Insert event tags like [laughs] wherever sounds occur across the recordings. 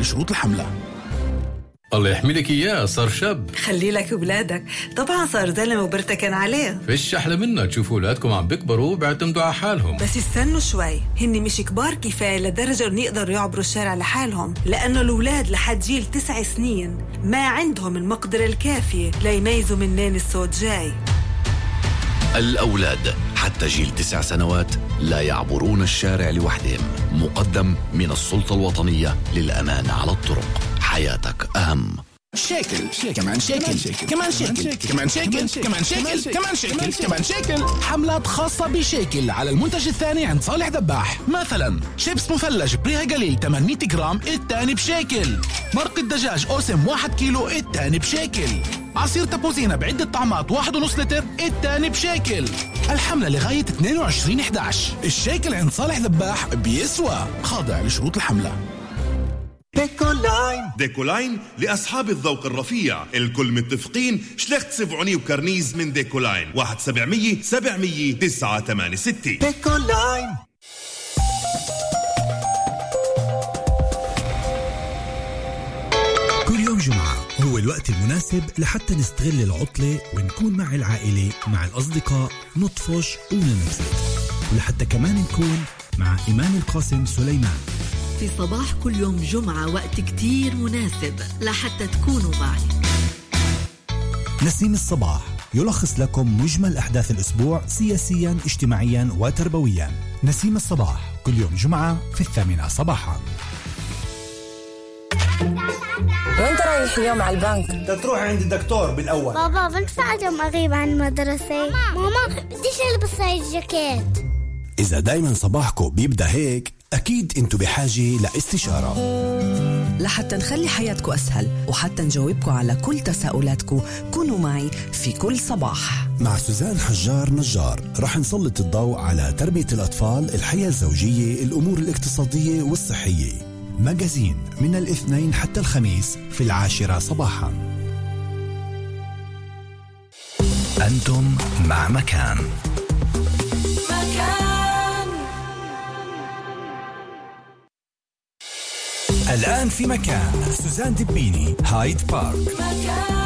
لشروط الحملة. الله يحمي لك اياه صار شاب. خلي لك ولادك. طبعا صار زلمة وبرتكن عليه. فيش أحلى منا تشوفوا أولادكم عم بيكبروا وبيعتمدوا على حالهم. بس استنوا شوي. هن مش كبار كفاية لدرجة إنه يقدروا يعبروا الشارع لحالهم. لأنه الأولاد لحد جيل تسع سنين ما عندهم المقدرة الكافية ليميزوا منين الصوت جاي. الأولاد. حتى جيل تسع سنوات لا يعبرون الشارع لوحدهم. مقدم من السلطة الوطنية للأمان على الطرق. حياتك أهم. شيكل كمان شيكل كمان شيكل كمان شيكل كمان شيكل كمان شيكل كمان شيكل حملات خاصة بشيكل على المنتج الثاني عند صالح دباح مثلا شيبس مثلج بريها قليل 800 جرام الثاني بشيكل مرق الدجاج أوسم 1 كيلو الثاني بشيكل عصير تابوزينا بعدة طعمات واحد ونص لتر الثاني بشيكل الحملة لغاية 22 11 الشيكل عند صالح ذباح بيسوى خاضع لشروط الحملة ديكولاين. ديكولاين لأصحاب الذوق الرفيع. الكل متفقين שליכט צבעוני وكرنيز من ديكولاين. واحد سبعمية سبعمية تسعة تمانية ستة. ديكولاين. كل يوم جمعة هو الوقت المناسب لحتى نستغل العطلة ونكون مع العائلة مع الأصدقاء نطفش وننبسط ولحتى كمان نكون مع إيمان القاسم سليمان. في صباح كل يوم جمعة وقت كتير مناسب لحتى تكونوا معي. نسيم الصباح يلخص لكم مجمل أحداث الأسبوع سياسيا اجتماعيا وتربويا. نسيم الصباح كل يوم جمعة في الثامنة صباحا. وين رايح اليوم على البنك؟ بدك تروح عند الدكتور بالأول. بابا بنفع اليوم اغيب عن المدرسة. ماما بديش ألبس هاي الجاكيت. إذا دايما صباحكم بيبدأ هيك أكيد أنتوا بحاجة لاستشارة. لحتى نخلي حياتكم أسهل وحتى نجاوبكم على كل تساؤلاتكم كونوا معي في كل صباح. مع سوزان حجار نجار رح نسلط الضوء على تربية الأطفال الحياة الزوجية الأمور الاقتصادية والصحية. مجازين من الاثنين حتى الخميس في العاشرة صباحا. أنتم مع مكان. مكان. الآن في مكان سوزان دبيني هايد بارك. مكان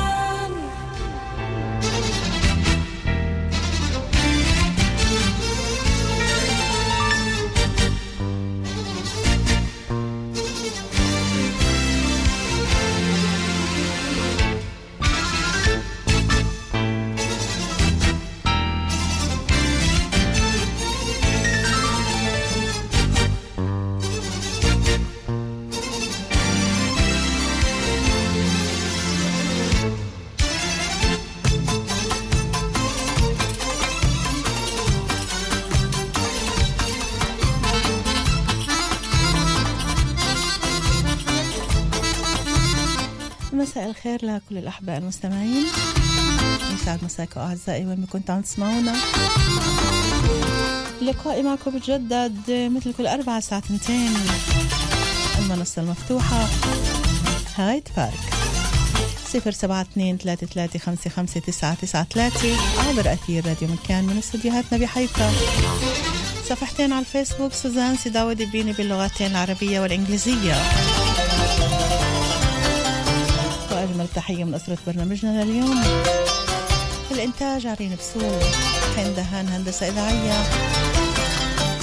الخير لكل الأحباء المستمعين. يسعد مساكم أعزائي وين ما كنتوا عم تسمعونا. لقائي معكم بتجدد مثل كل أربعة ساعة تنتين المنصة المفتوحة هايد بارك. صفر سبعة اثنين ثلاثة ثلاثة خمسة خمسة تسعة تسعة ثلاثة عبر أثير راديو مكان من استديوهاتنا بحيفا. صفحتين على الفيسبوك سوزان سيداوي دبيني باللغتين العربية والإنجليزية. وأجمل تحية من أسرة برنامجنا لليوم. الإنتاج عرين بسول حين دهان هندسة إذاعية.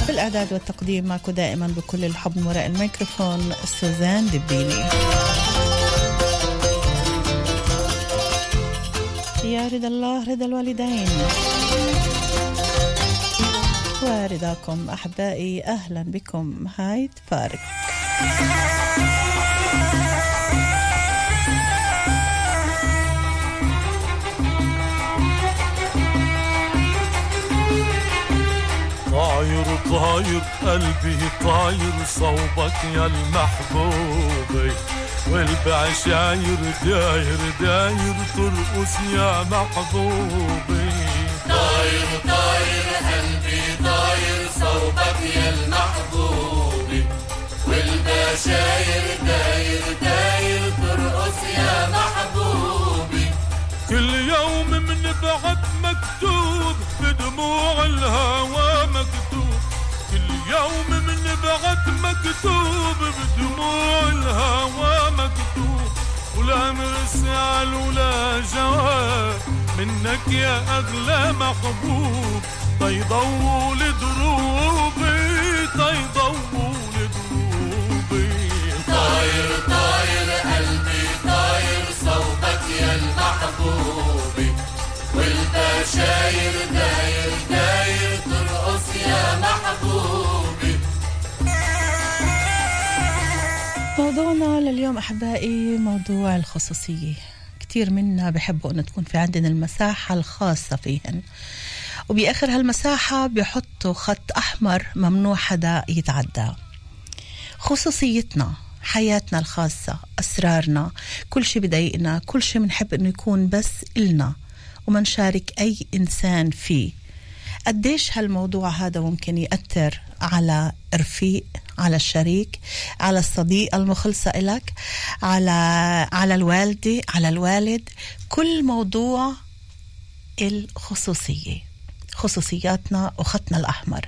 في الإعداد والتقديم معكم دائما بكل الحب من وراء الميكروفون سوزان دبيني. يا رضا الله رضا الوالدين. ورضاكم أحبائي أهلا بكم. هايد بارك طاير طاير قلبي طاير صوبك يا المحبوبي والبعشاير داير داير ترقص يا محبوبي طاير طاير قلبي طاير صوبك يا المحبوبي والبشاير داير داير ترقص يا محبوبي كل يوم مكتوب بدموع الهوى مكتوب كل يوم من بعد مكتوب بدموع الهوى سؤال ولا جواب. منك يا أغلى محبوب. طيضول دروبي طيضول دروبي طاير طاير قلبي طاير صوبك يا المحبوبي والبشاير داير موضوعنا لليوم أحبائي موضوع الخصوصية. كتير منا بحبوا أنه تكون في عندنا المساحة الخاصة فيهن. وبآخر هالمساحة بيحطوا خط أحمر ممنوع حدا يتعدى. خصوصيتنا حياتنا الخاصة أسرارنا كل شيء بضايقنا كل شيء بنحب أنه يكون بس إلنا وما نشارك أي إنسان فيه. قديش هالموضوع هذا ممكن يأثر على رفيق على الشريك على الصديق المخلصة إلك على على الوالدة على الوالد كل موضوع الخصوصية خصوصياتنا وخطنا الأحمر.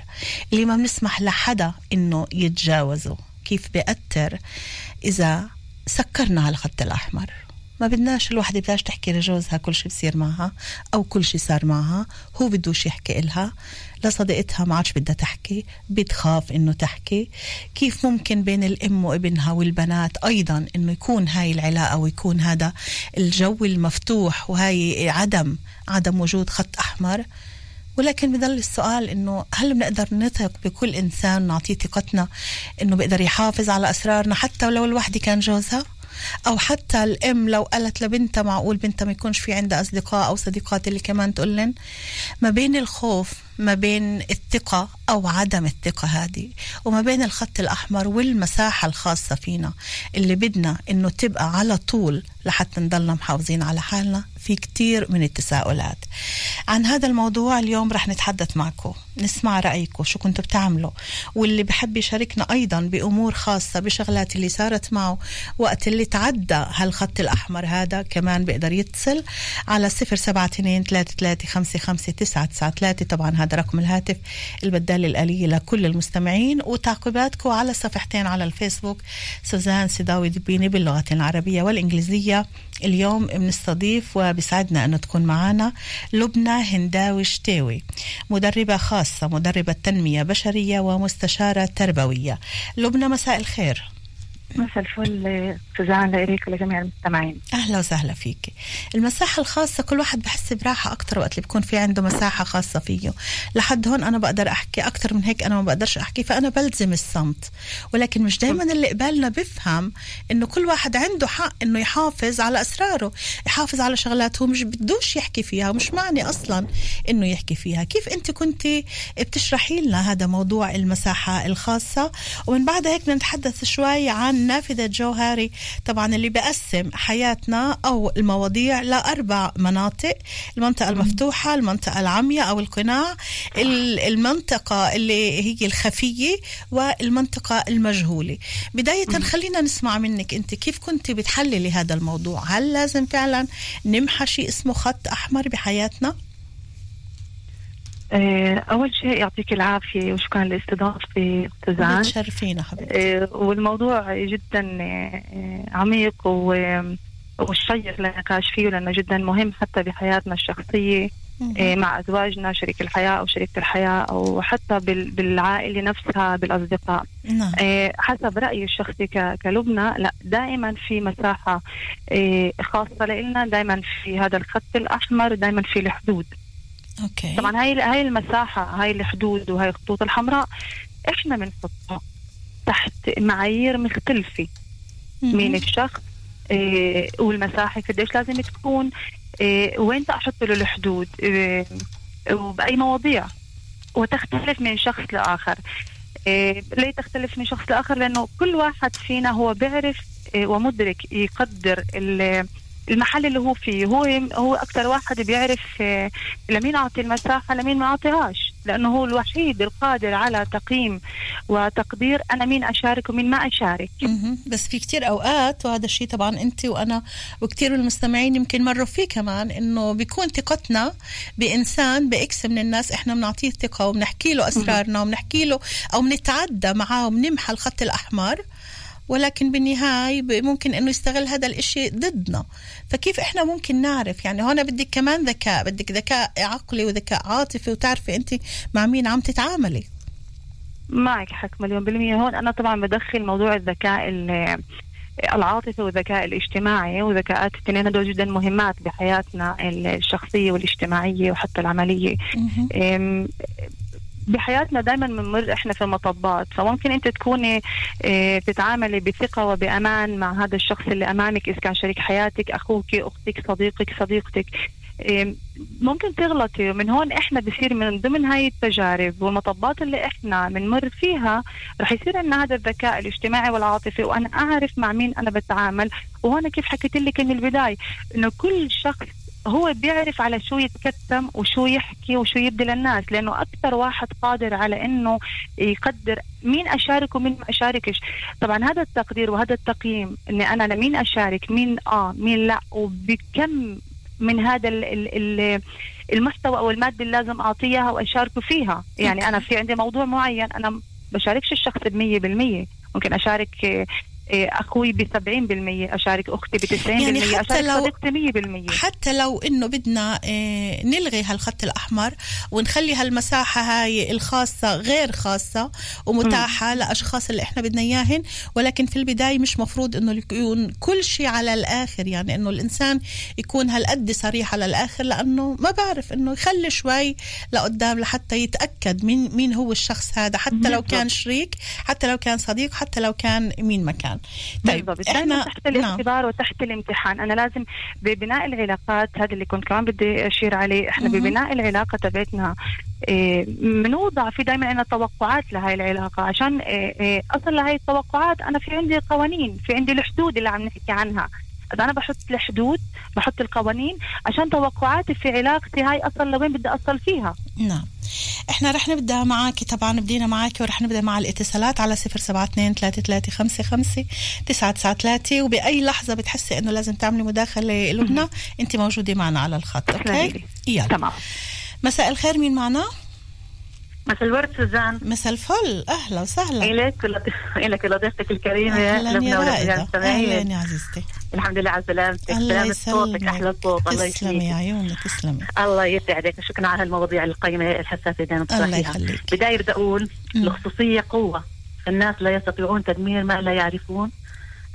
اللي ما بنسمح لحدا إنه يتجاوزه كيف بيأثر إذا سكرنا على الخط الأحمر؟ ما بدناش الوحدة بدهاش تحكي لجوزها كل شيء بصير معها أو كل شيء صار معها هو بدوش يحكي إلها. لصديقتها ما عادش بدها تحكي بتخاف إنه تحكي. كيف ممكن بين الأم وابنها والبنات أيضا إنه يكون هاي العلاقة ويكون هذا الجو المفتوح وهاي عدم عدم وجود خط أحمر؟ ولكن بضل السؤال إنه هل بنقدر نثق بكل إنسان نعطيه ثقتنا إنه بيقدر يحافظ على أسرارنا حتى ولو الوحده كان جوزها؟ أو حتى الأم لو قالت لبنتها معقول بنتها ما يكونش في عندها أصدقاء أو صديقات اللي كمان تقول ما بين الخوف ما بين الثقة أو عدم الثقة هذه وما بين الخط الأحمر والمساحة الخاصة فينا اللي بدنا إنه تبقى على طول لحتى نضلنا محافظين على حالنا في كتير من التساؤلات. عن هذا الموضوع اليوم رح نتحدث معكم نسمع رأيكم شو كنتوا بتعملوا؟ واللي بحب يشاركنا أيضا بأمور خاصة بشغلات اللي صارت معه وقت اللي تعدى هالخط الأحمر هذا كمان بيقدر يتصل على صفر سبعة اتنين ثلاثة ثلاثة خمسة خمسة تسعة تسعة ثلاثة. طبعا هذا رقم الهاتف البدال الآلية لكل المستمعين وتعقيباتكم على صفحتين على الفيسبوك سوزان سداوي دبيني باللغة العربية والإنجليزية. اليوم بنستضيف وبسعدنا أنه تكون معنا لبنى هنداوي شتاوي مدربة خاصة مدربة تنمية بشرية ومستشارة تربوية. لبنى مساء الخير. مساء الفل سوزان لإليك ولجميع المستمعين. أهلا وسهلا فيك. المساحة الخاصة كل واحد بحس براحة أكثر وقت اللي بيكون في عنده مساحة خاصة فيه. لحد هون أنا بقدر أحكي أكثر من هيك أنا ما بقدرش أحكي فأنا بلزم الصمت. ولكن مش دائما اللي قبالنا بفهم إنه كل واحد عنده حق إنه يحافظ على أسراره يحافظ على شغلات هو مش بدوش يحكي فيها ومش معني أصلا إنه يحكي فيها. كيف أنت كنت بتشرحي لنا هذا موضوع المساحة الخاصة؟ ومن بعد هيك نتحدث شوي عن نافذه جوهري طبعا اللي بقسم حياتنا أو المواضيع لأربع مناطق المنطقة المفتوحة المنطقة العمياء أو القناع ال- المنطقة اللي هي الخفية والمنطقة المجهولة. بداية خلينا نسمع منك أنت كيف كنت بتحللي هذا الموضوع؟ هل لازم فعلا نمحى شيء اسمه خط أحمر بحياتنا؟ أول شيء يعطيك العافية وشكرا لاستضافتي سوزان بتشرفينا حبيبتي. آه، والموضوع جدا آه، عميق و- والشيق للنقاش فيه لأنه جدا مهم حتى بحياتنا الشخصية آه، مع أزواجنا شريك الحياة أو شريكة الحياة أو حتى بال- بالعائلة نفسها بالأصدقاء. نعم. آه، حسب رأيي الشخصي كلبنى لا دائما في مساحة آه، خاصة لنا دائما في هذا الخط الأحمر دائما في الحدود. أوكي. طبعا هاي هاي المساحة هاي الحدود وهاي الخطوط الحمراء إحنا بنحطها تحت معايير مختلفة. من الشخص؟ إيه والمساحة قديش لازم تكون. إيه وين أحط له الحدود؟ إيه وبأي مواضيع. وتختلف من شخص لآخر. إيه ليه تختلف من شخص لآخر؟ لأنه كل واحد فينا هو بيعرف إيه ومدرك يقدر المحل اللي هو فيه هو هو أكثر واحد بيعرف آه، لمين أعطي المساحة لمين ما أعطيهاش. لأنه هو الوحيد القادر على تقييم وتقدير أنا مين أشارك ومين ما أشارك. بس في كتير أوقات وهذا الشيء طبعا أنت وأنا وكتير من المستمعين يمكن مروا فيه كمان إنه بيكون ثقتنا بإنسان بإكس من الناس إحنا بنعطيه الثقه وبنحكي له أسرارنا وبنحكي له أو بنتعدى معاه وبنمحى الخط الأحمر. ولكن بالنهاية ممكن إنه يستغل هذا الإشي ضدنا. فكيف إحنا ممكن نعرف؟ يعني هون بدك كمان ذكاء بدك ذكاء عقلي وذكاء عاطفي وتعرفي أنت مع مين عم تتعاملي. معك حق مليون بالمية. هون أنا طبعا بدخل موضوع الذكاء ال- العاطفي والذكاء الاجتماعي وذكاءات الاثنين هدول جدا مهمات بحياتنا الشخصية والاجتماعية وحتى العملية. بحياتنا دائما بنمر إحنا في مطبات فممكن أنت تكوني آه، تتعاملي بثقة وبأمان مع هذا الشخص اللي أمامك إذا كان شريك حياتك أخوك أختك صديقك صديقتك. آه، ممكن تغلطي. ومن هون إحنا بصير من ضمن هاي التجارب والمطبات اللي إحنا بنمر فيها رح يصير عندنا هذا الذكاء الاجتماعي والعاطفي وأنا أعرف مع مين أنا بتعامل. وهون كيف حكيت لك من البداية إنه كل شخص هو بيعرف على شو يتكتم وشو يحكي وشو يبدي للناس لأنه أكثر واحد قادر على إنه يقدر مين أشارك ومين ما أشاركش. طبعا هذا التقدير وهذا التقييم إني أنا لمين أشارك مين آه مين لا وبكم من هذا ال ال ال المحتوى أو المادة اللي لازم أعطيها واشاركه فيها. يعني أنا في عندي موضوع معين أنا بشاركش الشخص ب 100% ممكن أشارك أخوي ب 70% أشارك أختي ب 90% يعني حتى لو- صديقتي 100% حتى لو إنه بدنا آه، نلغي هالخط الأحمر ونخلي هالمساحة هاي الخاصة غير خاصة ومتاحة لأشخاص اللي إحنا بدنا إياهن ولكن في البداية مش مفروض إنه يكون كل شيء على الآخر يعني إنه الإنسان يكون هالقد صريح على الآخر لأنه ما بعرف إنه يخلي شوي لقدام لحتى يتأكد مين مين هو الشخص هذا حتى لو كان شريك حتى لو كان صديق حتى لو كان مين ما كان. طيب بالضبط دائما تحت الاختبار وتحت الامتحان. أنا لازم ببناء العلاقات هذا اللي كنت كمان بدي أشير عليه. إحنا. ببناء العلاقة تبعتنا إيه، بنوضع في دائما عندنا توقعات لهي العلاقة. عشان إيه، إيه، أصلا لهي التوقعات أنا في عندي قوانين في عندي الحدود اللي عم نحكي عنها. إذا أنا بحط الحدود بحط القوانين عشان توقعاتي في علاقتي هاي أصلا لوين بدي أصل فيها. نعم. إحنا رح نبدأ معك طبعا بدينا معك ورح نبدأ مع الاتصالات على 072 3355 993 وبأي لحظة بتحسي إنه لازم تعملي مداخلة لبنى أنت موجودة معنا على الخط أوكي؟ يلا. تمام. مساء الخير مين معنا؟ مساء الورد سوزان. مساء الفل. أهلا وسهلا. إلك إلك ولضيفتك الكريمة أهلا يا رائدة. أهلا يا عزيزتي. الحمد لله على سلامتك. الله سلامة صوتك يسلمك. أحلى صوت الله تسلمي يا يسلمك عيوني تسلمي. الله يسعدك. شكرا على المواضيع القيمة الحساسة دائما الله يخليك. بداية بدي أقول الخصوصية قوة. الناس لا يستطيعون تدمير ما لا يعرفون.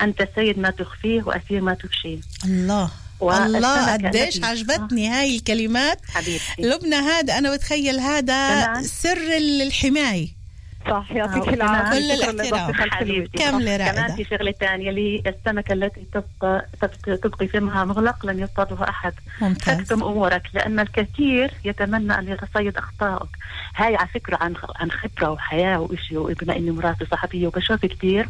أنت سيد ما تخفيه وأسير ما تفشيه الله. الله قديش عجبتني هاي الكلمات. حبيبتي. لبنى هذا أنا بتخيل هذا. سر الحماية. صح يعطيك العافية. كل الاحترام. حبيبتي. كملي رائدة. كمان في شغلة ثانية اللي هي السمكه التي تبقى تبقى- تبقي فمها مغلق لن يصطادها أحد. ممتاز. تكتم أمورك لأن الكثير يتمنى أن يتصيد اخطائك هاي على فكرة عن عن خبرة وحياة وإشي وبما إني مراتي صحفية وبشوف كثير.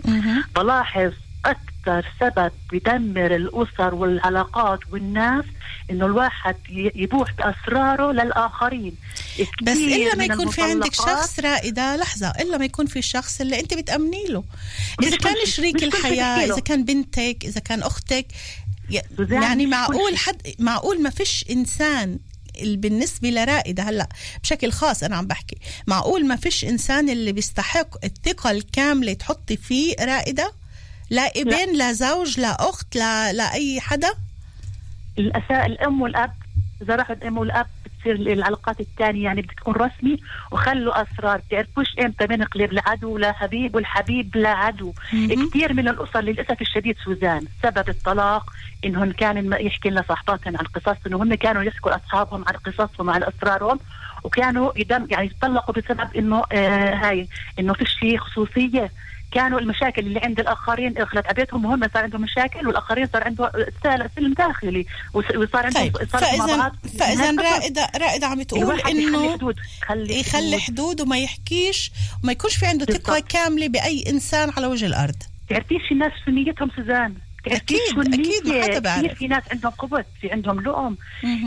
بلاحظ أكثر سبب بدمر الأسر والعلاقات والناس إنه الواحد يبوح بأسراره للآخرين بس إلا ما يكون في عندك شخص رائدة لحظة إلا ما يكون في الشخص اللي أنت بتأمني له إذا كان شريك الحياة. إذا كان بنتك إذا كان أختك يعني معقول. حد معقول ما فيش إنسان ال- بالنسبة لرائدة هلأ بشكل خاص أنا عم بحكي معقول ما فيش إنسان اللي بيستحق الثقة الكاملة تحطي فيه رائدة لا ابن لا زوج لا أخت لا, لا أي حدا؟ الأساء الأم والأب إذا راحوا الأم والأب بتصير العلاقات الثانية يعني بتكون رسمي وخلوا أسرار. بتعرفوش إمتى بنقلب لعدو لحبيب والحبيب لعدو مهم. كثير من الأسر للأسف الشديد سوزان سبب الطلاق إنهم كانوا يحكي لنا صاحباتهم عن قصص إنه هم كانوا يحكوا لأصحابهم عن قصصهم عن أسرارهم وكانوا يدم يعني يتطلقوا بسبب إنه آه هاي إنه فيش في خصوصية. كانوا المشاكل اللي عند الآخرين إغلت عليهم وهم صار عندهم مشاكل والآخرين صار عندهم سل- سلم داخلي. وص- وصار عندهم طيب فإذا فإذا. رائده رائدة عم تقول إنه حدود خلي يخلي حدود. وما يحكيش وما يكونش في عنده ثقة كاملة بأي إنسان على وجه الأرض. تعرفيش الناس شو نيتهم سوزان؟ النية؟ أكيد، ما حدا. كثير في ناس عندهم قبط في عندهم لؤم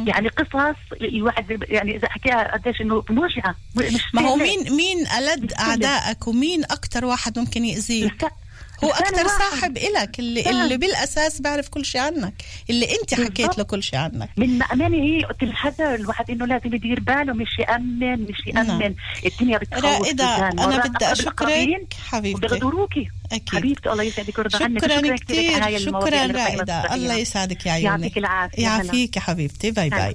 يعني قصص الواحد يعني إذا حكيها قديش إنه موجعه مش ما هو. مين مين ألد أعدائك ومين أكتر واحد ممكن يأذيك هو واحد. صاحب إلك اللي, نعم. اللي بالأساس بعرف كل شيء عنك اللي أنت حكيت. له كل شيء عنك من مأمانة هي قلت الحذر الواحد إنه لازم يدير باله مش يأمن مش يأمن نعم. الدنيا بتخوف. أنا مرات بدي أشكرك حبيبتي وبيغدروكي أكيد. حبيبتي الله يسعدك ويرضى عنك. شكرا كثير شكرا الصحية. الله يسعدك يا عيوني. يعطيك العافية. يعافيك يا حبيبتي. bye bye.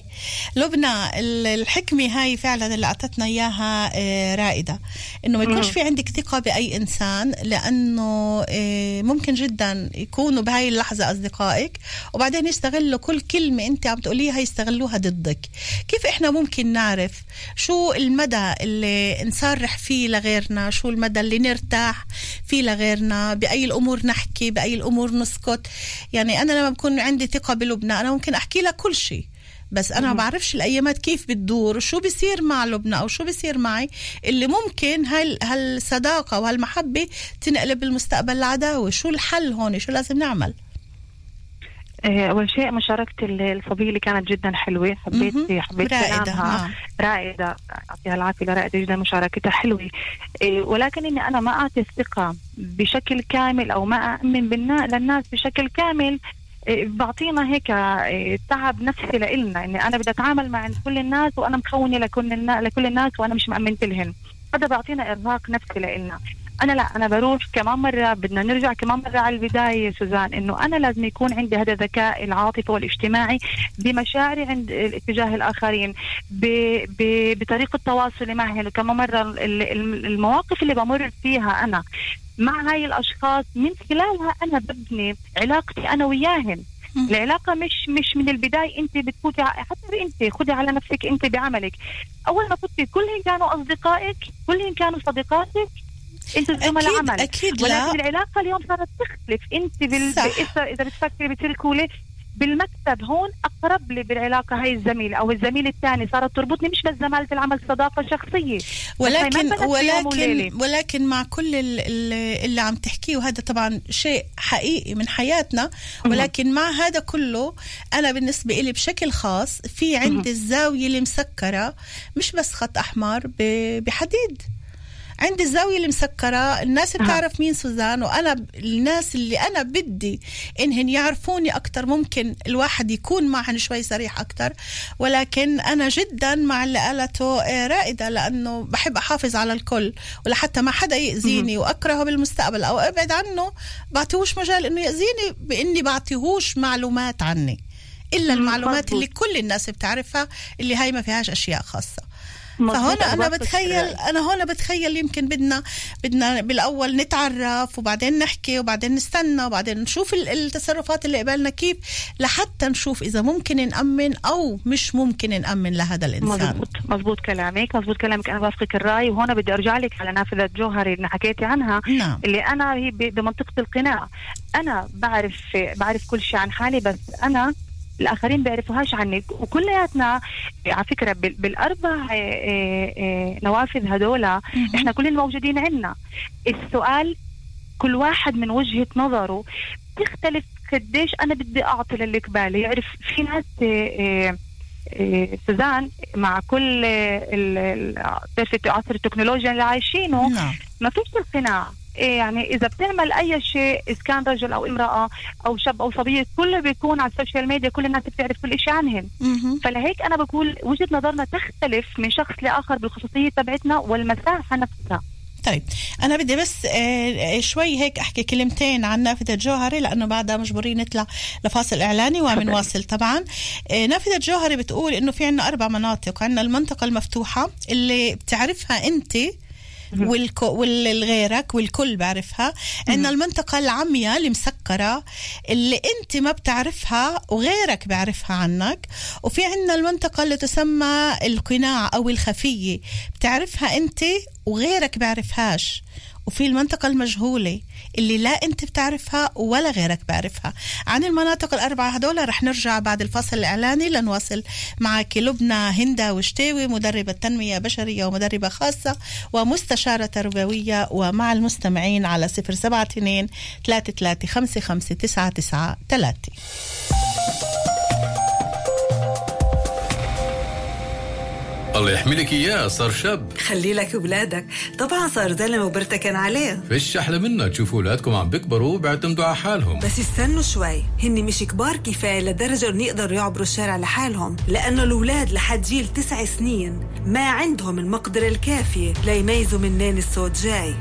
لبنى ال- الحكمة هاي فعلا اللي أعطتنا إياها آه، رائدة. إنه ما يكونش. في عندك ثقة بأي إنسان لأنه آه، ممكن جدا يكونوا بهاي اللحظة أصدقائك وبعدين يستغلوا كل كلمة أنت عم تقوليها يستغلوها ضدك. كيف إحنا ممكن نعرف شو المدى اللي نصرح فيه لغيرنا؟ شو المدى اللي نرتاح فيه لغيرنا؟ بأي الأمور نحكي بأي الأمور نسكت. يعني أنا لما بكون عندي ثقة بلبنى أنا ممكن أحكي لها كل شيء بس أنا ما. بعرفش الأيامات كيف بتدور وشو بيصير مع لبنى أو شو بيصير معي. اللي ممكن هال هالصداقة وهالمحبة تنقلب بالمستقبل لعداوة. شو الحل هون؟ شو لازم نعمل؟ آه، أول شيء مشاركة ال- الصبية اللي كانت جدا حلوة. حبيت. حبيت رائدة، كلامها. نعم. رائدة. يعطيها العافية لرائدة جدا مشاركتها. حلوة. آه، ولكن إني أنا ما أعطي الثقة بشكل كامل أو ما بالنا للناس بشكل كامل آه، بعطينا هيك آه، تعب نفسي لإلنا. إني أنا بدي أتعامل مع كل الناس وأنا مخونة لكل لكل الناس وأنا مش مأمنت لهن. هذا بيعطينا إرهاق نفسي لإلنا. أنا لا أنا بروح كمان مرة بدنا نرجع كمان مرة على البداية سوزان إنه أنا لازم يكون عندي هذا الذكاء العاطفي والاجتماعي بمشاعري عند اتجاه الآخرين ب... ب... بطريقة تواصلي معهم. وكمان مرة ال- ال- المواقف اللي بمر فيها أنا مع هاي الأشخاص من خلالها أنا ببني علاقتي أنا وياهن العلاقة مش مش من البداية أنت بتفوتي حتى أنت خدي على نفسك أنت بعملك. أول ما فتي كلهم كانوا أصدقائك كلهم كانوا صديقاتك أنت زملاء أكيد- عمل أكيد لا. ولكن العلاقة اليوم صارت تختلف. أنت بال... إذا بتفكري بتركولي بالمكتب هون أقرب لي بالعلاقة هاي الزميلة أو الزميل الثاني صارت تربطني مش بس زمالة العمل صداقة شخصية. ولكن. ولكن ولكن مع كل ال- ال- اللي عم تحكيه وهذا طبعا شيء حقيقي من حياتنا ولكن مع هذا كله أنا بالنسبة لي بشكل خاص في عندي الزاوية اللي مسكره مش بس خط أحمر بحديد. عندي الزاوية اللي مسكرة الناس بتعرف مين سوزان وأنا الناس اللي أنا بدي إنهن يعرفوني أكثر ممكن الواحد يكون معهن شوي صريح أكثر ولكن أنا جدا مع اللي قالته آه، رائدة لأنه بحب أحافظ على الكل ولحتى ما حدا يأذيني وأكرهه بالمستقبل أو أبعد عنه بعطيهوش مجال إنه يأذيني بإني بعطيهوش معلومات عني. إلا المعلومات. اللي كل الناس بتعرفها اللي هاي ما فيهاش أشياء خاصة. أنا أنا بتخيل. أنا هون بتخيل يمكن بدنا بدنا بالأول نتعرف وبعدين نحكي وبعدين نستنى وبعدين نشوف ال- التصرفات اللي قبلنا كيف لحتى نشوف إذا ممكن نأمن أو مش ممكن نأمن لهذا الإنسان. مزبوط مزبوط كلامك. مزبوط كلامك. أنا بوافقك الرأي. وهون بدي أرجع لك على نافذة جوهري اللي حكيتي عنها. نعم. اللي أنا هي بمنطقة القناع. أنا بعرف بعرف كل شيء عن حالي بس أنا الآخرين بيعرفوهاش عني وكلياتنا على فكرة بال- بالأربع آه، آه، آه، نوافذ هدول إحنا كلنا موجودين عندنا. السؤال كل واحد من وجهة نظره تختلف قديش أنا بدي أعطي للي قبالي يعرف في ناس سوزان مع كل عصر التكنولوجيا اللي عايشينه نعم. ما فيش القناع يعني إذا بتعمل أي شيء إذا كان رجل أو امرأة أو شاب أو صبية كله بيكون على ال social media كل الناس بتعرف كل شيء عنهم. فلهيك أنا بقول وجهة نظرنا تختلف من شخص لآخر بالخصوصية تبعتنا والمساحة نفسها. طيب أنا بدي بس آه، شوي هيك أحكي كلمتين عن نافذة جوهري لأنه بعدها مجبورين نطلع لفاصل إعلاني وبنواصل طبعا. آه، نافذة جوهري بتقول إنه في عنا أربع مناطق عنا المنطقة المفتوحة اللي بتعرفها أنت والغيرك والكل بعرفها. عندنا المنطقة العمياء اللي مسكرة اللي أنت ما بتعرفها وغيرك بعرفها عنك. وفي عندنا المنطقة اللي تسمى القناع أو الخفية. بتعرفها أنت وغيرك بعرفهاش. وفي المنطقة المجهولة اللي لا انت بتعرفها ولا غيرك بعرفها. عن المناطق الأربعة هدول رح نرجع بعد الفصل الإعلاني لنواصل معك لبنى هندا وشتاوي مدربة تنمية بشرية ومدربة خاصة ومستشارة تربوية. ومع المستمعين على 072 3355 99 الله يحمي لك اياه صار شاب. خلي لك اولادك طبعا صار زلمه وبرتكن عليه. فيش أحلى منها تشوفوا أولادكم عم بيكبروا وبيعتمدوا على حالهم. بس استنوا شوي. هن مش كبار كفاية لدرجة إنه يقدروا يعبروا الشارع لحالهم. لأنه الأولاد لحد جيل تسع سنين ما عندهم المقدرة الكافية ليميزوا منين الصوت جاي.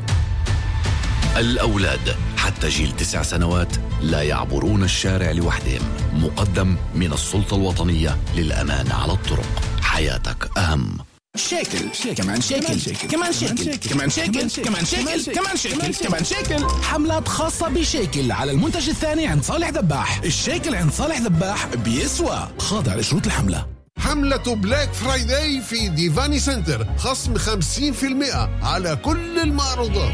الأولاد حتى جيل تسع سنوات لا يعبرون الشارع لوحدهم مقدم من السلطة الوطنية للأمان على الطرق. حياتك أهم. شيكل شيكل كمان شيكل. كمان شيكل. كمان شيكل. كمان شيكل. كمان شيكل. كمان شيكل. حملات خاصة بشيكل على المنتج الثاني عند صالح ذباح. الشيكل عند صالح ذباح بيسوى. خاضع لشروط الحملة. حملة Black Friday في ديفاني سنتر. خصم 50% على كل المعروضات.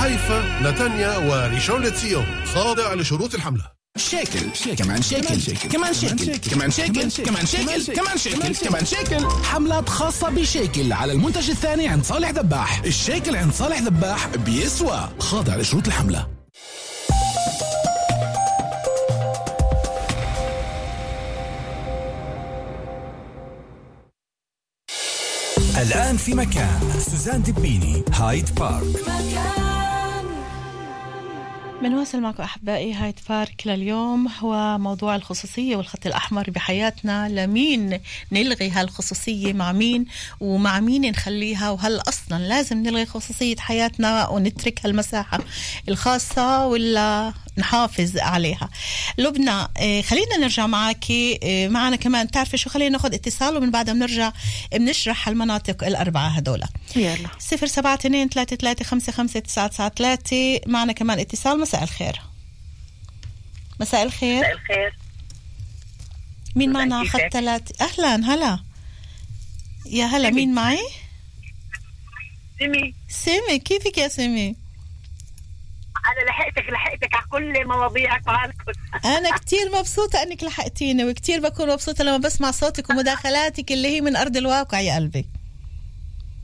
حيفا نتانيا وريشون لتسيون خاضع لشروط الحملة. شيكل كمان شيكل كمان شيكل كمان شيكل كمان شيكل كمان شيكل كمان شيكل حملات خاصة بشيكل على المنتج الثاني عند صالح ذباح الشيكل عند صالح ذباح بيسوى خاضع لشروط الحملة الآن في مكان. سوزان دبيني هايد بارك. بنواصل معكم أحبائي. هايد بارك لليوم هو موضوع الخصوصية والخط الأحمر بحياتنا. لمين نلغي هالخصوصية؟ مع مين؟ ومع مين نخليها؟ وهل أصلا لازم نلغي خصوصية حياتنا ونترك هالمساحة الخاصة ولا نحافظ عليها. لبنى آه، خلينا نرجع معك آه، معنا كمان. تعرفي شو خلينا ناخذ اتصال ومن بعدها بنرجع بنشرح المناطق الأربعة هدول. يلا. صفر سبعة اثنين ثلاثة ثلاثة خمسة خمسة تسعة تسعة ثلاثة معنا كمان اتصال. مساء الخير. مساء الخير. مساء الخير. مين معنا؟ خط ثلاثة أهلا هلا. يا هلا مين معي؟ سمي. سامي كيفك يا سامي أنا لحقتك لحقتك على كل مواضيعك وعلى كل أنا كتير مبسوطة أنك لحقتيني وكتير بكون مبسوطة لما بسمع صوتك ومداخلاتك اللي هي من أرض الواقع يا قلبي.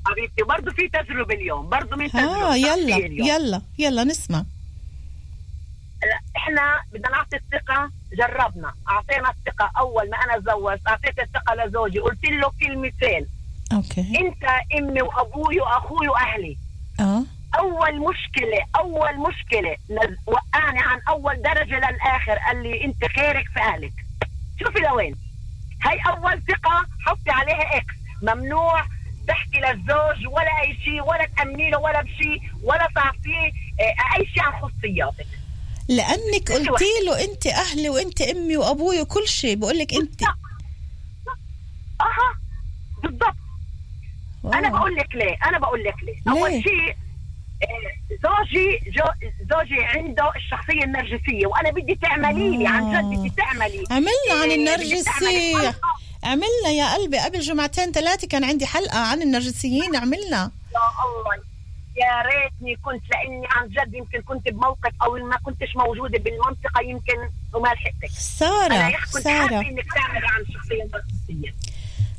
حبيبتي برضه في تجربة اليوم برضه من تجربة. آه يلا شخصية اليوم. يلا يلا نسمع. إحنا بدنا نعطي الثقة جربنا. أعطينا الثقة أول ما أنا تزوجت أعطيت الثقة لزوجي قلت له كلمتين. أوكي. أنت أمي وأبوي وأخوي وأهلي. آه. أول مشكلة أول مشكلة وقعني عن أول درجة للآخر قال لي أنت خيرك في أهلك. شوفي لوين. هاي أول ثقة حطي عليها إكس ممنوع تحكي للزوج ولا أي شيء ولا تأمني له ولا بشيء ولا تعطيه آه، أي شيء عن خصوصياتك لأنك قلتي له أنت أهلي وأنت أمي وأبوي وكل شيء. بقول لك أنت. أها بالضبط. أنا بقول لك ليه أنا بقول لك ليه. أول ليه؟ شيء آه، زوجي جو زوجي عنده الشخصية النرجسية وأنا بدي تعملي لي عن جد بدي تعملي. عملنا عن إيه، حلقة. عملنا يا قلبي قبل جمعتين ثلاثة كان عندي حلقة عن النرجسيين عملنا. يا الله. يا ريتني كنت لأني عن جد يمكن كنت بموقف أو ما كنتش موجودة بالمنطقة يمكن وما لحقتك. سارة، أنا كنت سارة. حابة إنك تعملي عن الشخصيه النرجسيه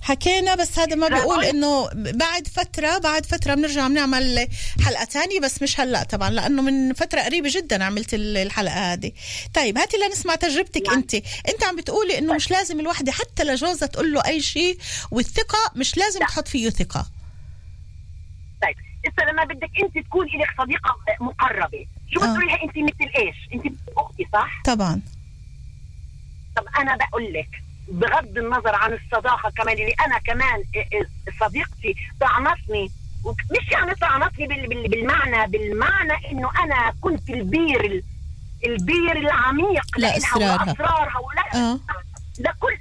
حكينا بس هذا ما لا، بيقول إنه بعد فترة بعد فترة بنرجع بنعمل حلقة تانية بس مش هلأ طبعا لأنه من فترة قريبة جدا عملت ال- الحلقة هذه. طيب هاتي لنسمع تجربتك أنت. أنت عم بتقولي إنه مش لازم الوحدة حتى لجوزها تقول له أي شيء والثقة مش لازم تحط فيه ثقة. طيب هسه لما بدك أنت تكون لك صديقة مقربة شو آه. بتقولي لها أنت مثل إيش؟ أنت أختي صح؟ طبعا. طب أنا بقول لك بغض النظر عن الصداقة كمان اللي أنا كمان صديقتي طعنتني مش يعني طعنتني بال- بال- بالمعنى بالمعنى إنه أنا كنت البير ال- البير العميق لإلها لأسرارها. وأسرارها ولا آه. لكل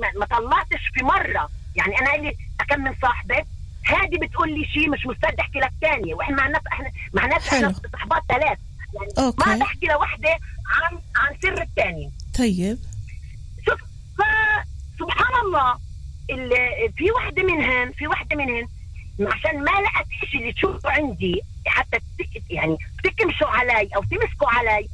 ما- ما طلعتش في مرة. يعني أنا قال لي كم من صاحبه هذه بتقول لي شيء مش مستعد أحكي لك ثانية وإحنا معناته إحنا معناته إحنا صحبات ثلاث. يعني okay. ما بحكي لوحدة عن عن سر الثانية طيب. فسبحان الله ال- في وحده منهن في وحده منهن عشان ما لقت شيء اللي تشوفه عندي حتى يعني تكمشوا علي أو تمسكوا علي.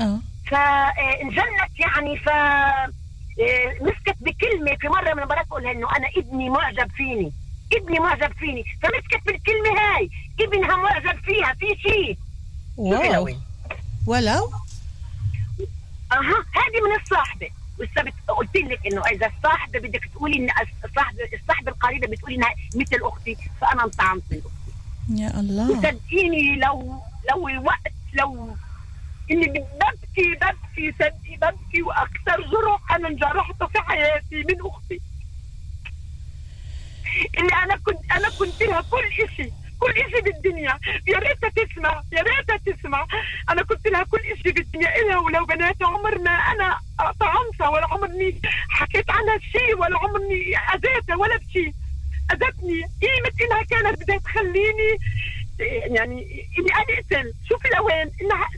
آه. فانجنت يعني ف آه، مسكت بكلمة في مرة من المرات تقول إنه أنا ابني معجب فيني ابني معجب فيني. فمسكت بالكلمة هاي ابنها معجب فيها في شيء wow. ولو أها هذه من الصاحبة. ولسه بت- قلت لك إنه إذا الصاحبة بدك تقولي إن الصاحبه الصاحبة القريبة بتقولي إنها مثل أختي فأنا انطعنت من أختي. يا الله. وصدقيني لو لو الوقت لو إني ببكي ببكي صدقي ببكي وأكثر جرح أنا انجرحت في حياتي من أختي. اللي أنا كنت أنا كنت لها كل شيء كل شيء بالدنيا. يا ريتها تسمع يا ريتها تسمع. أنا كنت لها كل شيء بالدنيا إلها ولو بنات عمرنا أنا طعمتها ولا عمرني حكيت عنها شيء ولا عمرني أذيتها ولا بشيء أذتني. قيمة إنها كانت بدها تخليني يعني إني أنا أقتل. شوفي لوين إنها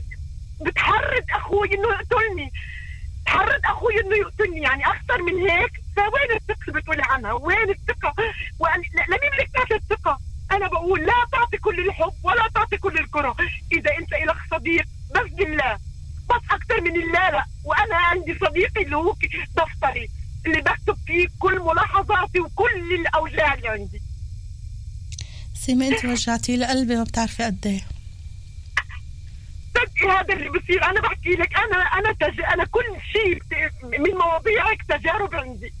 بتحرض أخوي إنه يقتلني. تحرض أخوي إنه يقتلني. يعني أكثر من هيك. فوين الثقة اللي بتقولي عنها؟ وين الثقة؟ لمين بدك تعطي الثقه أنا بقول لا تعطي كل الحب ولا تعطي كل الكره. إذا أنت لك صديق بس بالله. بس أكثر من الله لا. وأنا عندي صديقي اللي هو دفتري اللي بكتب فيه كل ملاحظاتي وكل الأوجاع اللي عندي. سيما أنت وجعتي لي قلبي ما بتعرفي قد إيه. صدقي هذا اللي بصير؟ أنا بحكي لك أنا أنا تج... أنا كل شيء من مواضيعك تجارب عندي.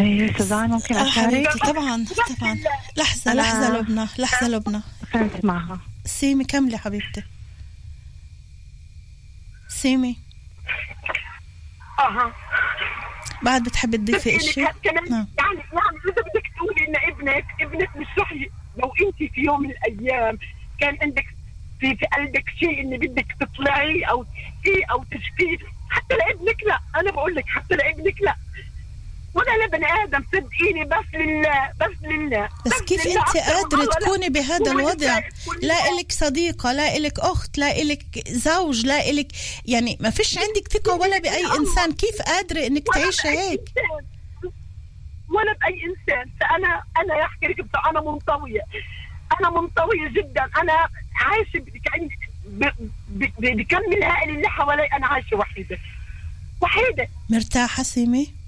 إيه سوزان ممكن اشارك؟ حبيبتي طبعا طبعا. لحظة أنا- لحظة لبنى لحظة لبنى. كنت معها سيمي كملي حبيبتي؟ سيمي. أها. بعد بتحبي تضيفي إنك كمان نعم. يعني يعني إذا بدك تقولي إن ابنك ابنك مش رح لو أنت في يوم من الأيام كان عندك في في قلبك شيء إن بدك تطلعي أو تشفيه أو تشفيه حتى لابنك لا. أنا بقول لك حتى لابنك لا. ولا لبني آدم صدقيني بس لله بس لله. بس كيف لله. انت. لا. تكوني بهذا الوضع؟ لا يوم. إلك صديقة لا إلك أخت لا إلك زوج لا إلك يعني ما فيش عندك ثقة ولا بأي إنسان. كيف قادرة إنك ولا تعيشي هيك. ولا بأي إنسان. فأنا أنا يا احكي لك أنا منطوية. أنا منطوية جدا. أنا عايشة بكم الهائل اللي حوالي أنا عايشة وحيدة. وحيدة. مرتاحة سيمي؟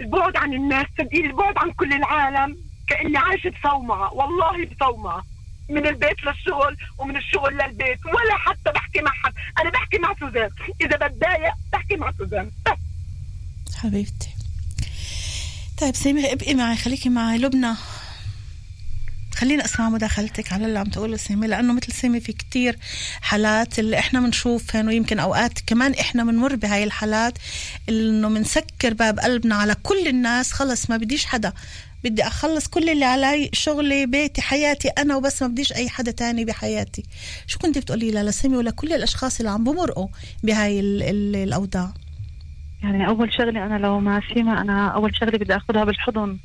البعد عن الناس صدقيني البعد عن كل العالم كأني عايشة بصومعه والله بصومعه من البيت للشغل ومن الشغل للبيت ولا حتى بحكي مع حد أنا بحكي مع سوزان إذا بتضايق بحكي مع سوزان بس. حبيبتي. طيب سيمي ابقي معي خليكي معي لبنى. خلينا أسمع مداخلتك على اللي عم تقوله سيمي لأنه مثل سيمي في كتير حالات اللي إحنا بنشوفهن ويمكن أوقات كمان إحنا بنمر بهاي الحالات إنه بنسكر باب قلبنا على كل الناس خلص ما بديش حدا. بدي أخلص كل اللي علي شغلي بيتي حياتي أنا وبس ما بديش أي حدا تاني بحياتي. شو كنت بتقولي لها لسيمي ولكل الأشخاص اللي عم بمرقوا بهاي ال ال الأوضاع؟ يعني أول شغلة أنا لو مع سيما أنا أول شغلة بدي أخذها بالحضن.